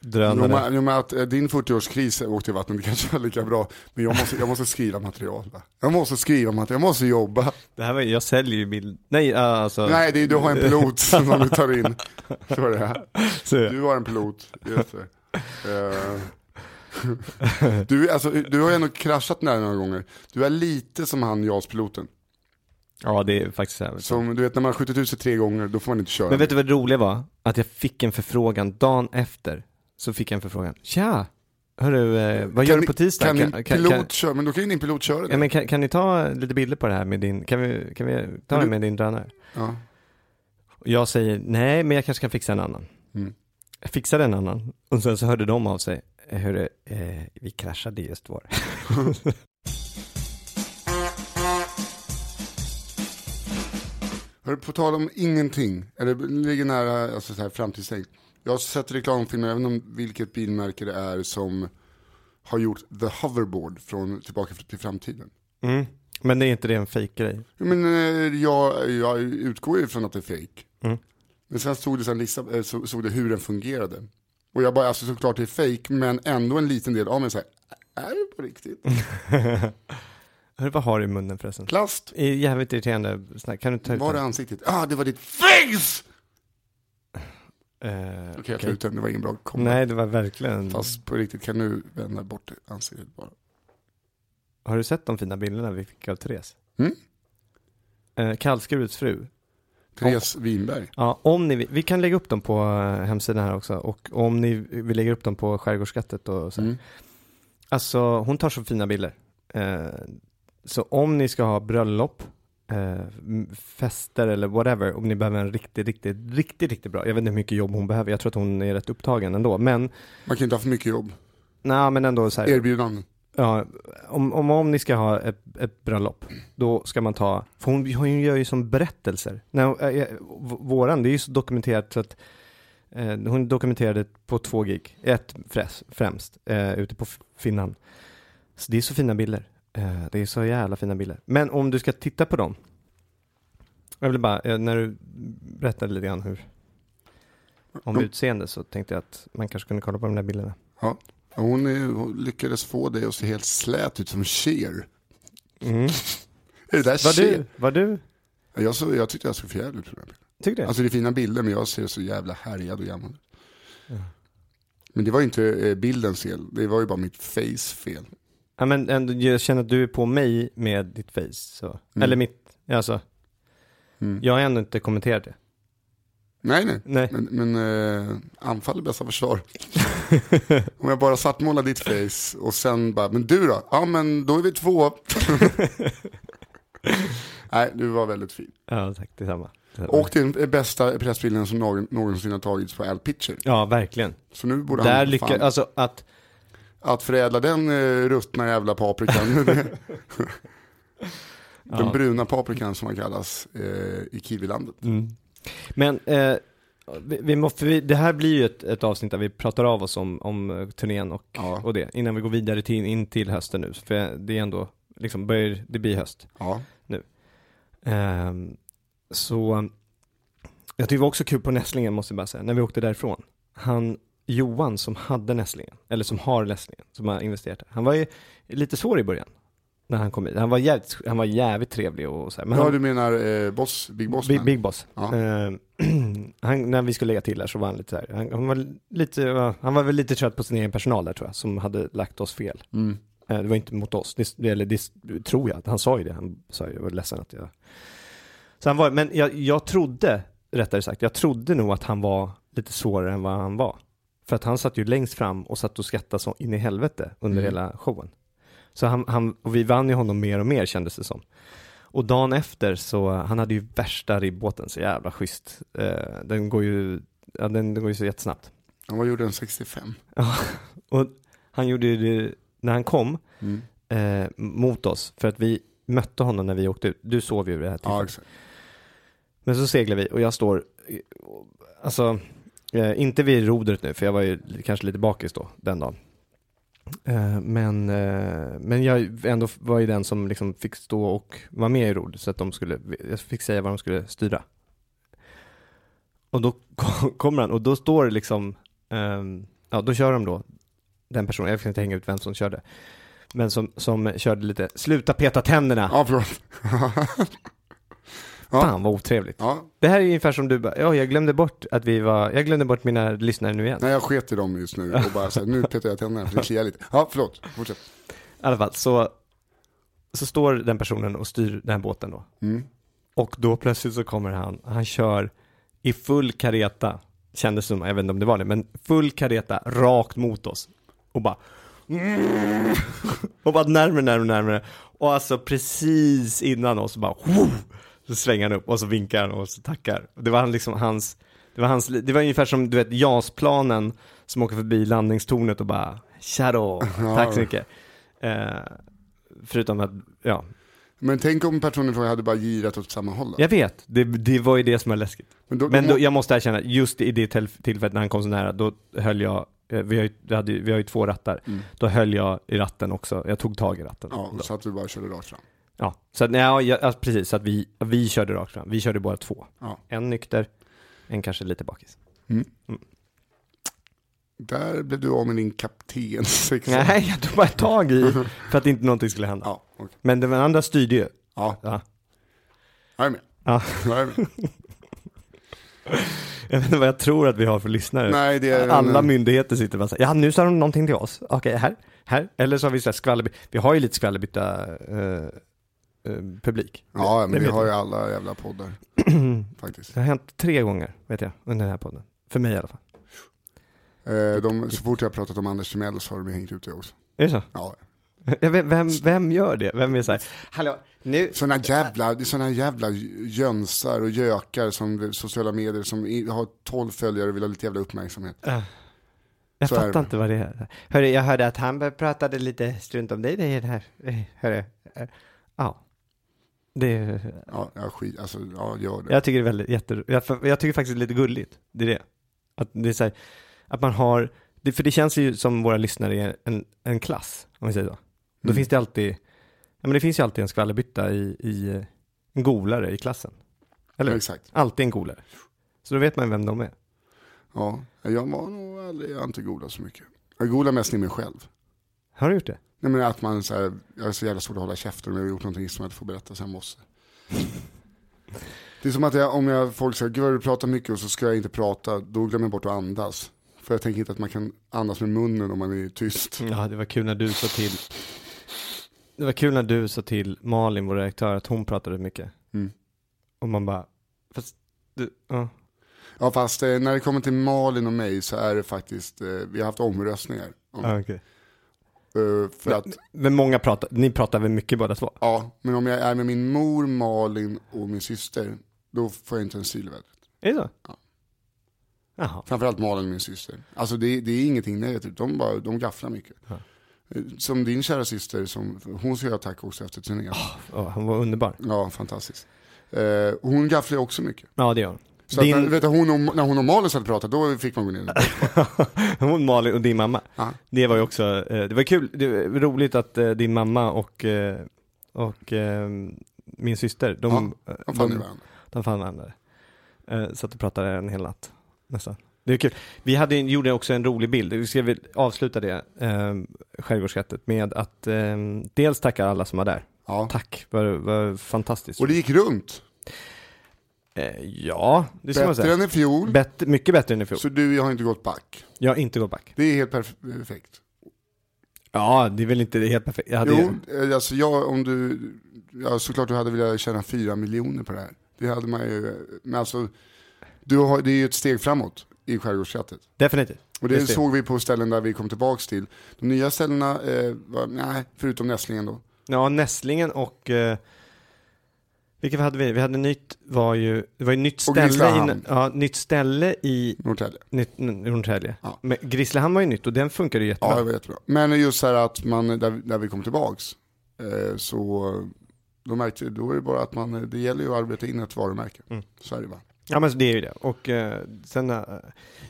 Jo drönare. men, jo, men att eh, din 40-årskris åkte i vattnet, det kanske var lika bra. Men jag måste, jag måste skriva material. Va? Jag måste skriva material, jag måste jobba. Det här var, jag säljer ju bild. Nej, ah, alltså. Nej, det är, du har en pilot som du tar in. (laughs) Så är det. här. Du har en pilot, just det. Eh, du, alltså, du har ju ändå kraschat nära några gånger. Du är lite som han JAS-piloten. ja, det är faktiskt så. Som du vet när man har skjutit ut sig tre gånger, då får man inte köra. Men vet du vad det roliga var? Att jag fick en förfrågan dagen efter. Så fick jag en förfrågan. Tja! Hörru, eh, vad gör Kan du på ni- tisdag? Kan, Kan, din kan, pilot kan, köra? Men då kan ju din pilot köra det. ja, men kan, kan ni ta lite bilder på det här med din, kan vi, kan vi ta Men det med din drönare? Ja. Jag säger, nej men jag kanske kan fixa en annan. Mm. Jag fixade en annan. Och sen så hörde de av sig. "Eh, Hörru, eh, vi kraschade just vår. (laughs) Hör, på tal om ingenting, eller ligger nära alltså, så här, framtidstänk. Jag har sett reklamfilmer, även om vilket bilmärke det är, som har gjort The Hoverboard från Tillbaka till framtiden. Mm. Men det är inte det en fejkgrej? Men eh, jag, jag utgår ju från att det är fake. Mm. Men sen stod det, så här, lista, eh, så, såg det hur den fungerade. Och jag bara, alltså såklart det är fake, men ändå en liten del av mig säger är det på riktigt? (laughs) Hörru, vad har du i munnen förresten? Plast? Jävligt irriterande. Kan du ta ut Var det ansiktet? Ah, det var ditt face! Eh, Okej, jag tar ut den, det var ingen bra kombo. Nej, det var verkligen... Fast på riktigt, kan du vända bort ansiktet bara? Har du sett de fina bilderna vi fick av Therese? Mm? Eh, Kallskurets fru. Therese Winberg. Ja, om ni vill, vi kan lägga upp dem på eh, hemsidan här också och om ni vill lägga upp dem på Skärgårdsskattet och så. Mm. Alltså hon tar så fina bilder. Eh, så om ni ska ha bröllop eh, fester eller whatever, om ni behöver en riktigt, riktigt, riktigt, riktigt bra, jag vet inte hur mycket jobb hon behöver, jag tror att hon är rätt upptagen ändå, men, Man kan inte ha för mycket jobb. nej men ändå så här, Erbjudanden. ja, om, om, om ni ska ha ett, ett bröllop, då ska man ta, för hon, hon gör ju som berättelser. Nej, äh, v- våran, det är ju så dokumenterat så att eh, hon dokumenterade på två gig, ett fräs, främst, eh, ute på Finland. Så det är så fina bilder. Eh, det är så jävla fina bilder. Men om du ska titta på dem, jag vill bara, eh, när du berättade lite grann hur, om Ja. utseende så tänkte jag att man kanske kunde kolla på de där bilderna. Hon, är, hon lyckades få det att se helt slät ut som Cher. Mm. (laughs) Är det där Var Cher? du, var du, Jag, så, jag tyckte jag såg för jävligt ut. på den tyckte? Alltså det är fina bilder men jag ser så jävla härjad och gammal ut. Ja. Men det var ju inte eh, bildens fel, det var ju bara mitt face fel. Ja men ändå, jag känner att du är på mig med ditt face så. Mm. Eller mitt, alltså, Mm. jag har ändå inte kommenterat det. Nej nej, Nej. men, men eh, anfall är bästa försvar. (laughs) Om jag bara svartmålar ditt face och sen bara, men du då? Ja men då är vi två. (laughs) Nej, du var väldigt fin. Ja tack, detsamma. Och den bästa pressbilden som någon, någonsin har tagits på Al Pitcher. Ja, verkligen. Så nu borde Där han, lyckas, fan, alltså att, att förädla den eh, ruttna jävla paprikan. (laughs) (laughs) den Ja. bruna paprikan som man kallas eh, i Kiwilandet. mm. Men, eh, vi, vi måste, vi, det här blir ju ett, ett avsnitt där vi pratar av oss om, om eh, turnén och, Ja. och det, innan vi går vidare till, in till hösten nu. För det är ändå, liksom, börjar, det blir höst. Ja. Ehm, så jag tyckte det var också kul på Nässlingen måste jag bara säga, när vi åkte därifrån. Han, Johan som hade Nässlingen, eller som har Nässlingen, som har investerat. Han var ju lite svår i början. När han kom hit. Han var jävligt, han var jävligt trevlig och så här. Men ja, han, du menar eh, boss, Big Boss Big. Big Boss. Ja. Ehm, (clears throat) han, när vi skulle lägga till där så var han lite så här, han, han, var lite, han var väl lite trött på sin egen personal där tror jag, som hade lagt oss fel. Mm. Eh, Det var inte mot oss, det, eller det tror jag. Han sa ju det. Han sa jag var ledsen att jag... Så han var, men jag, jag trodde, rättare sagt, jag trodde nog att han var lite svårare än vad han var. För att han satt ju längst fram och satt och skrattade så in i helvete under Mm. hela showen. Så han, han, och vi vann ju honom mer och mer kändes det som. Och dagen efter så, han hade ju värsta ribbåten, så jävla schysst. Eh, den går ju, ja, den, den går ju så jättesnabbt. Han var gjorde en 65. (laughs) Och han gjorde ju det, när han kom, Mm. eh, mot oss för att vi mötte honom när vi åkte ut. Du sov ju vid det här Ja, tillfället. exakt. Men så seglar vi och jag står, eh, alltså, eh, inte vid rodret nu för jag var ju kanske lite bakis då den dagen. Eh, men, eh, men jag ändå var ju den som liksom fick stå och vara med i rodret så att de skulle, jag fick säga vad de skulle styra. Och då (laughs) kommer han och då står det liksom, ehm, ja då kör de då den personen, jag kan inte hänga ut vem som körde, men som, som körde lite, sluta peta tänderna, Ja, förlåt. (laughs) ja. fan vad otrevligt. ja. Det här är ungefär som du bara, ja jag glömde bort att vi var, jag glömde bort mina lyssnare nu igen. Nej, jag sket i dem just nu och bara så här, nu petar jag tänderna för det kliar lite. Ja, förlåt. Fortsätt. I alla fall, så, så står den personen och styr den här båten då. Mm. Och då plötsligt så kommer han, han kör i full kareta, kändes som, jag vet inte om det var det, men full kareta rakt mot oss. Och bara (laughs) och bara närmare, närmare, närmare. Och alltså precis innan oss bara så svänger han upp och så vinkar han och så tackar. Det var liksom hans, det var hans, det var ungefär som du vet JAS-planen som åker förbi landningstornet och bara tja då, tack så mycket. Eh, förutom att, ja, Men tänk om personen från hade bara girat åt samma håll. då. jag vet, det, det var ju det som var läskigt. Men, då, Men då, jag måste erkänna, just i det till- tillfället när han kom så nära, då höll jag, eh, vi har ju, vi hade, vi har ju två rattar, Mm. då höll jag i ratten också, jag tog tag i ratten. Ja, Då. så att du bara körde rakt fram. Ja, så att, ja, alltså, precis, så att vi, vi körde rakt fram, vi körde bara två. Ja. En nykter, en kanske lite bakis. Där blev du av med din kapten. (laughs) Nej, jag tog bara tag i (laughs) för att inte någonting skulle hända. Ja, okej. Men den andra styrde ju. ja, Ja. jag är med. Ja. Jag är med. (laughs) Jag vet inte vad jag tror att vi har för lyssnare. Nej, det är en- Alla myndigheter sitter bara så här, ja nu sa de någonting till oss. Okej, här, här. Eller så har vi så här skvallerby- vi har ju lite skvallerbytta eh, publik. Ja, Det men vi vet har ju alla jävla poddar. (clears throat) Faktiskt. Det har hänt tre gånger, vet jag, under den här podden. För mig i alla fall. Eh, de, så fort jag har pratat om Anders Timell så har de hängt ut det också. Är det så? Ja. (laughs) Vem, vem gör det? Vem är så här, hallå, nu, Sådana jävla, det är såna jävla jönsar och gökar som sociala medier som har 12 följare och vill ha lite jävla uppmärksamhet. jag så det. fattar inte vad det är. Hörru, jag hörde att han pratade lite strunt om dig, det här. Eh, Hörru, eh, ja. Det, Ja, ja skit, alltså, ja gör det. jag tycker det är väldigt jätte, jag, jag tycker faktiskt det är lite gulligt. Det är det. Att det är så här, att man har, det, för det känns ju som våra lyssnare är en, en klass, om vi säger så. Då Mm. finns det alltid, ja men det finns ju alltid en skvallerbytta i, i en golare i klassen. Eller Ja, exakt. Alltid en golare. Så då vet man vem de är. Ja, jag var nog aldrig, jag har inte golat så mycket. Jag golar mest i mig själv. Har du gjort det? Nej men att man så här, jag är så jävla svårt att hålla käften om jag har gjort någonting som jag inte får berätta så jag måste. Det är som att jag, om jag, folk säger, gud vad du pratar mycket och så ska jag inte prata, då glömmer jag bort att andas. För jag tänker inte att man kan andas med munnen om man är tyst. Ja, det var kul när du sa till Det var kul när du sa till Malin, vår redaktör, att hon pratade mycket. Mm. Och man bara, fast du, ja. Ja fast eh, när det kommer till Malin och mig så är det faktiskt, eh, vi har haft omröstningar. Om, ja okej. Eh, för att, Men många pratar, ni pratar väl mycket båda två? ja, men om jag är med min mor, Malin och min syster, då får jag inte en syl i vädret. Är det så? Ja. Jaha. Framförallt Malin och min syster. Alltså det, det är ingenting negativt, de, bara, de gafflar mycket. Ja. Eh, Som din kära syster, som, hon ska göra tack också efter turnén. Ja, hon var underbar. Ja, fantastiskt. Eh, hon gafflar också mycket. Ja, det gör hon. Så att när, Din, vet du, hon och, när hon och Malin satt och pratade, då fick man gå ner. (laughs) hon, Malin och din mamma. Ja. Det var ju också, eh, det var kul, det var roligt att eh, din mamma och, eh, och min syster, de, Ja, De fann de, varandra. De fann varandra. Satt och pratade en hel natt, nästan. Det är kul. Vi hade, gjorde också en rolig bild, vi ska avsluta det, eh, skärgårdsskattet, med att eh, dels tacka alla som var där. Ja. Tack, vad, vad fantastiskt. Och det gick runt. Eh, ja, det ska man Bättre säga. än i fjol. Bättre, mycket bättre än i fjol. Så du har inte gått back. Jag har inte gått back. Det är helt perf- perfekt. Ja, det är väl inte helt perfekt. Jag hade Jo, eh, alltså jag, om du, ja såklart du hade velat tjäna fyra miljoner på det här. Det hade man ju, men alltså, du har, det är ju ett steg framåt i skärgårdsskattet. Definitivt. Och det Just såg vi på ställen där vi kom tillbaks till. De nya ställena, eh, var, nej, förutom Nässlingen då. Ja, Nässlingen och... Eh, vilka hade vi? Vi hade nytt, var ju, det var ju nytt ställe, i, ja, nytt ställe i Norrtälje. nytt, Norrtälje. Ja. Men Grisslehamn var ju nytt och den funkade ju Ja, jättebra. det var jättebra. Men just så här att man, där, där vi kom tillbaks, eh, så då märkte då är det bara att man, det gäller ju att arbeta in ett varumärke. Mm. Så är det bara. Ja men det är ju det. Och eh, sen, eh,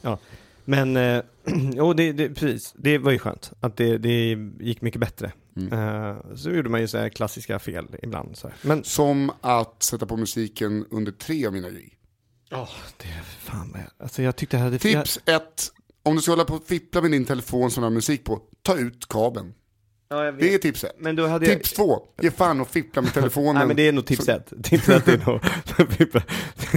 ja. Men, eh, (clears throat) jo det, det, precis. Det var ju skönt. Att det, det gick mycket bättre. Mm. Eh, så gjorde man ju så här klassiska fel ibland. Så här. Men, Som att sätta på musiken under tre av mina gig. åh, det är fan jag, alltså jag tyckte jag hade... Jag, Tips ett, om du ska hålla på och fippla med din telefon som du har musik på, ta ut kabeln. ja, jag vet. Det är tips ett. Men då hade Tips två, ge fan och fippla med (laughs) telefonen. Nej men det är nog tips ett. Tips ett är nog,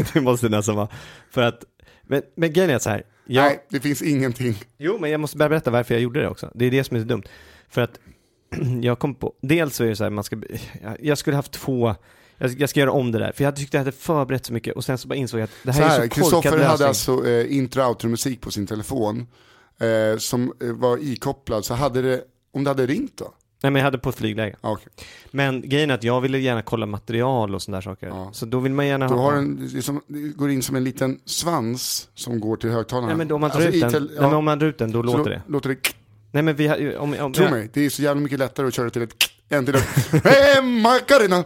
(laughs) det måste nästan vara. För att, men, men grejen är så här. Jag, Nej, det finns ingenting. Jo, men jag måste bara berätta varför jag gjorde det också. Det är det som är så dumt. För att (clears throat) jag kom på, dels så är det så här, man ska, jag- skulle haft två, jag, ska göra om det där. För jag tyckte jag hade förberett så mycket och sen så bara insåg jag att det Så här, här, är så Kristoffer hade alltså eh, intro outro musik på sin telefon eh, som eh, var ikopplad, så hade det, om det hade ringt då? Nej men jag hade på flygläge. Ja, okej. Men grejen är att jag ville gärna kolla material och sådana där saker. Ja. Så då vill man gärna Du ha... har en, det, är som, det går in som en liten svans som går till högtalarna. Nej men om man drar Alltså, ut den, tel- nej, men om man drar ut den då så låter det. Låter det Nej men vi har, om, om, Tro mig, det är så jävla mycket lättare att köra till ett (laughs) än till ett Hej Macarena!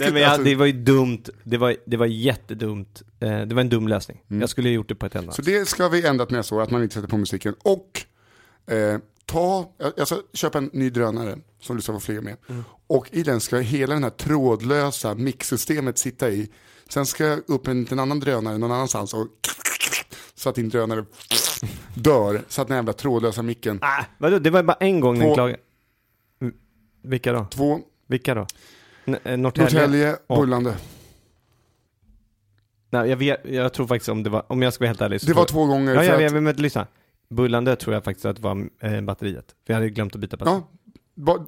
Nej men jag, Alltså, det var ju dumt, det var, det var jättedumt. Eh, det var en dum lösning. Jag skulle ha gjort det på ett annat Mm. Så det ska vi ändrat nästa år, att man inte sätter på musiken. Och eh, ta, ska köpa en ny drönare som du ska få flyga med. Mm. Och i den ska hela den här trådlösa mixsystemet sitta i. Sen ska jag upp en liten annan drönare någon annanstans och så att din drönare dör. Så att den jävla trådlösa micken. Ah, vadå, det var bara en gång den Två- klagade. Mm, Vilka då? Två, Vilka då? N- eh, Norrtälje? Norrtälje, och- Bullande. Nej, jag, vet, jag tror faktiskt om det var, om jag ska vara helt ärlig så Det var två gånger. Ja, jag, jag, men lyssna. Bullande tror jag faktiskt att det var eh, batteriet. För jag hade glömt att byta batteri. Ja.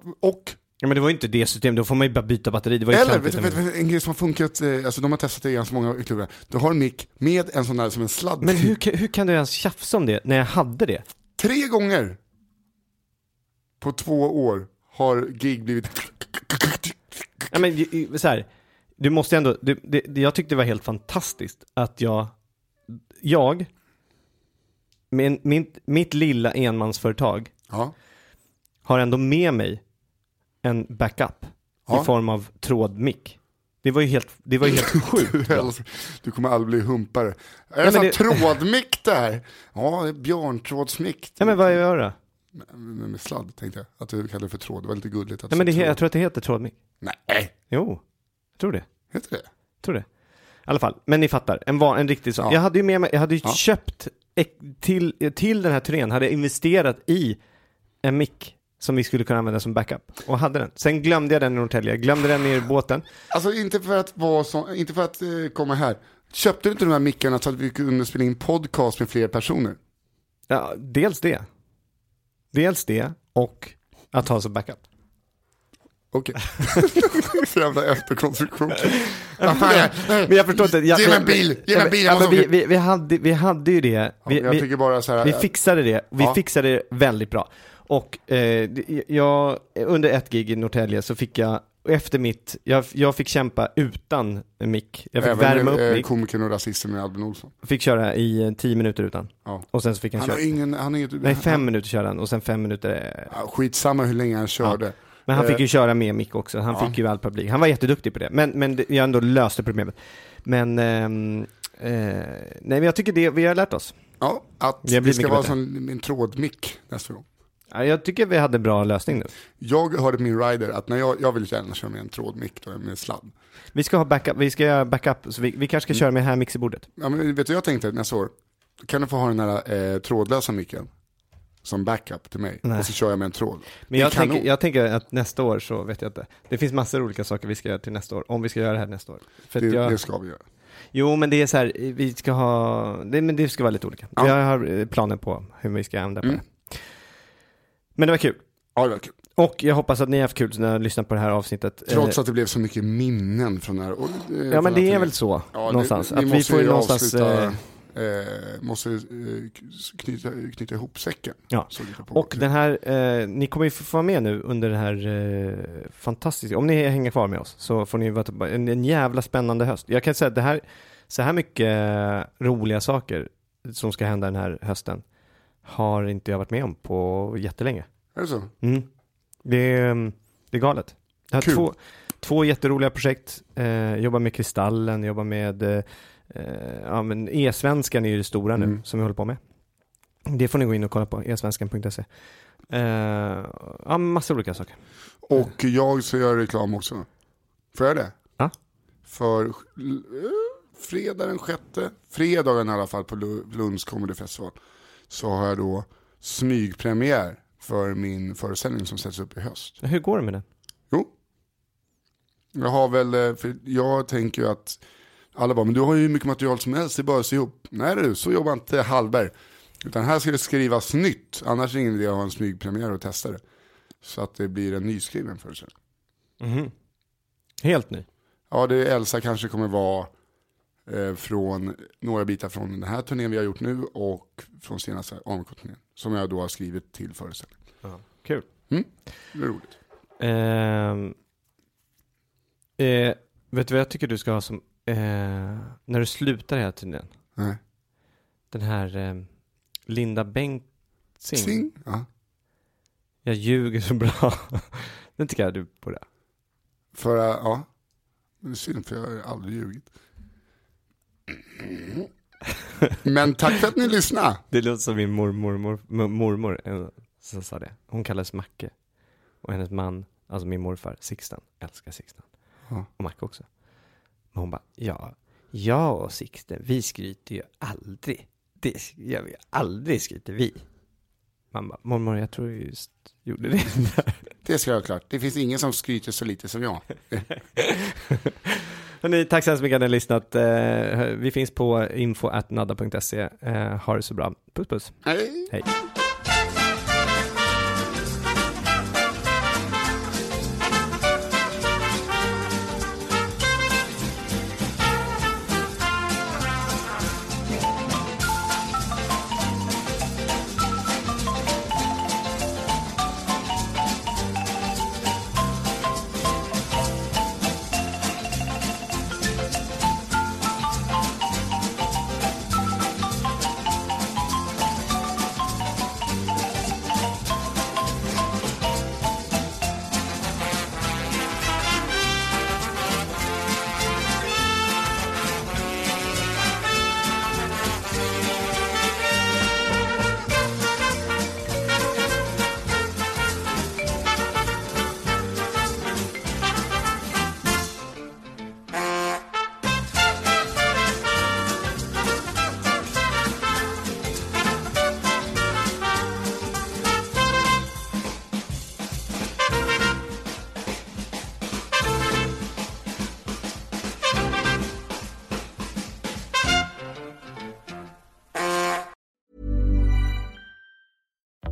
Ja, men det var ju inte det systemet, då får man ju bara byta batteri. Det var ju eller vet, du- vet, du- en grej som har funkat, eh, alltså de har testat det i ganska många klubbar. Du har en mick med en sån där som en sladd. Men hur, kan- hur kan du ens tjafsa om det när jag hade det? Tre gånger. på två år har gig blivit... Ja, men, så här, du måste ändå, du, det, jag tyckte det var helt fantastiskt att jag, jag, min, min, mitt lilla enmansföretag Ja, har ändå med mig en backup Ja. i form av trådmick. Det var ju helt, det var ju helt (laughs) sjukt. helst- du kommer aldrig bli humpare. Är det men sån det- trådmick där? Ja, det är björntrådsmick. Ja men vad gör det? Med, med sladd tänkte jag, att du kallade det för tråd. Det var lite gulligt. Att Nej men det, he- jag tråd. tror att det heter trådmick. Nej, Jo, jag tror det. heter det? tror det. I alla fall, men ni fattar, en, van, en riktig sån. Ja. Jag hade ju med mig, jag hade ju Ja. köpt, till, till den här turnén hade jag investerat i en mick som vi skulle kunna använda som backup. Och hade den. Sen glömde jag den i Norrtälje, jag glömde den ner i båten. Alltså inte för att vara så, inte för att eh, komma här. Köpte du inte de här mickarna så att vi kunde spela in podcast med fler personer? Ja, dels det. Dels det och att ha som backup. Okej. (laughs) så jävla efterkonstruktion. (laughs) Men jag förstår inte. Jag, Ge mig en bil, ge mig en bil, Ja, vi, vi, vi, hade, vi hade ju det. Vi, jag vi, tycker bara så här. Vi fixade det, vi Ja. fixade det väldigt bra. Och eh, jag, under ett gig i Norrtälje så fick jag, efter mitt, jag, jag fick kämpa utan mick. Jag fick Även värma upp eh, mick, komikern och rasisten med Albin Olsson. fick köra i eh, tio minuter utan. Ja. Och sen så fick han, Han köra. har ingen, han har inget, Nej, fem minuter körde han och sen fem minuter. eh, Ja, skitsamma hur länge han körde. Men han fick Eh, ju köra med mick också, han ja. fick ju all publik. Han var jätteduktig på det, men, men det- jag ändå löste problemet. Men, ehm, eh, nej men jag tycker det, vi har lärt oss. Ja, att Det ska vara som en trådmick nästa gång. Ja, Jag tycker vi hade bra lösning nu. Jag hörde på min rider att när jag, jag vill gärna köra med en trådmick då, med sladd. Vi ska ha backup, vi ska göra backup, så vi, vi kanske ska köra med det här mixerbordet. Ja, men vet du jag tänkte nästa år? Kan du få ha den här eh, trådlösa micken som backup till mig Nej. och så kör jag med en tråd. Men jag tänker, jag tänker att nästa år så vet jag inte. Det finns massor av olika saker vi ska göra till nästa år, om vi ska göra det här nästa år. För det, jag, det ska vi göra. Jo, men det är så här, vi ska ha, det, men det ska vara lite olika. Ja. Jag har eh, planer på hur vi ska använda Mm. det. Men det var kul. Ja, det var kul. Och jag hoppas att ni har haft kul när ni lyssnat på det här avsnittet. Trots Eh, att det blev så mycket minnen från det här. Och, eh, Ja, men det är väl så, Ja, någonstans. Det, att vi får ju någonstans... avsluta, Eh, eh, måste eh, knyta, knyta ihop säcken. Ja. Och den här, eh, ni kommer ju få vara med nu under det här fantastiska, om ni hänger kvar med oss så får ni vara en, en jävla spännande höst. Jag kan säga att det här, så här mycket roliga saker som ska hända den här hösten har inte jag varit med om på jättelänge. Är det så? Mm. Det, är, det är galet. Jag har Kul. två, två jätteroliga projekt. Eh, jobbar med Kristallen, jobbar med eh, eh, ja, men E-svenskan är ju det stora nu Mm. som vi håller på med. Det får ni gå in och kolla på, esvenskan.se. Eh, ja, massa olika saker. Och jag ska göra reklam också. Får jag det? Ja. För eh, fredag den sjätte, fredagen i alla fall på Lu- Lunds Comedy Festival, så har jag då smygpremiär för min föreställning som sätts upp i höst. Hur går det med den? Jo. Jag har väl, eh, för jag tänker ju att alla bara, men du har ju hur mycket material som helst, det är bara att sy ihop. Nej du, så jobbar inte Hallberg. Utan här ska det skrivas nytt, annars är det ingen idé att ha en smygpremiär och testa det. Så att det blir en nyskriven föreställning. Mhm. Helt ny. Ja, det Elsa kanske kommer vara från några bitar från den här turnén vi har gjort nu och från senaste AMK-turnén. Som jag då har skrivit till föreställningen. Kul. Det är roligt. Ehm, eh, vet du vad jag tycker du ska ha som, eh, när du slutar hela tiden? Nej. Den här eh, Linda Bengtzing. Sing. Ja. Jag ljuger så bra. (laughs) Den tycker jag du borde ha. För, eh, ja. Det är synd för jag har aldrig ljugit. Men tack för att ni lyssnade. (laughs) Det låter som min mormor, mor, mor, mormor eh, som sa det. Hon kallades Macke. Och hennes man, alltså min morfar, Sixten, älskar Sixten. Ja. Och Macke också. Men hon bara, ja, jag och Sixten, vi skryter ju aldrig. Det gör vi aldrig, skryter vi. Man bara, mormor, jag tror jag just gjorde det. Det ska jag klart. Det finns ingen som skryter så lite som jag. (laughs) Hörrni, tack så hemskt mycket att ni har lyssnat. Eh, vi finns på info.nadda.se. Eh, ha det så bra. Puss puss. Hej. Hej.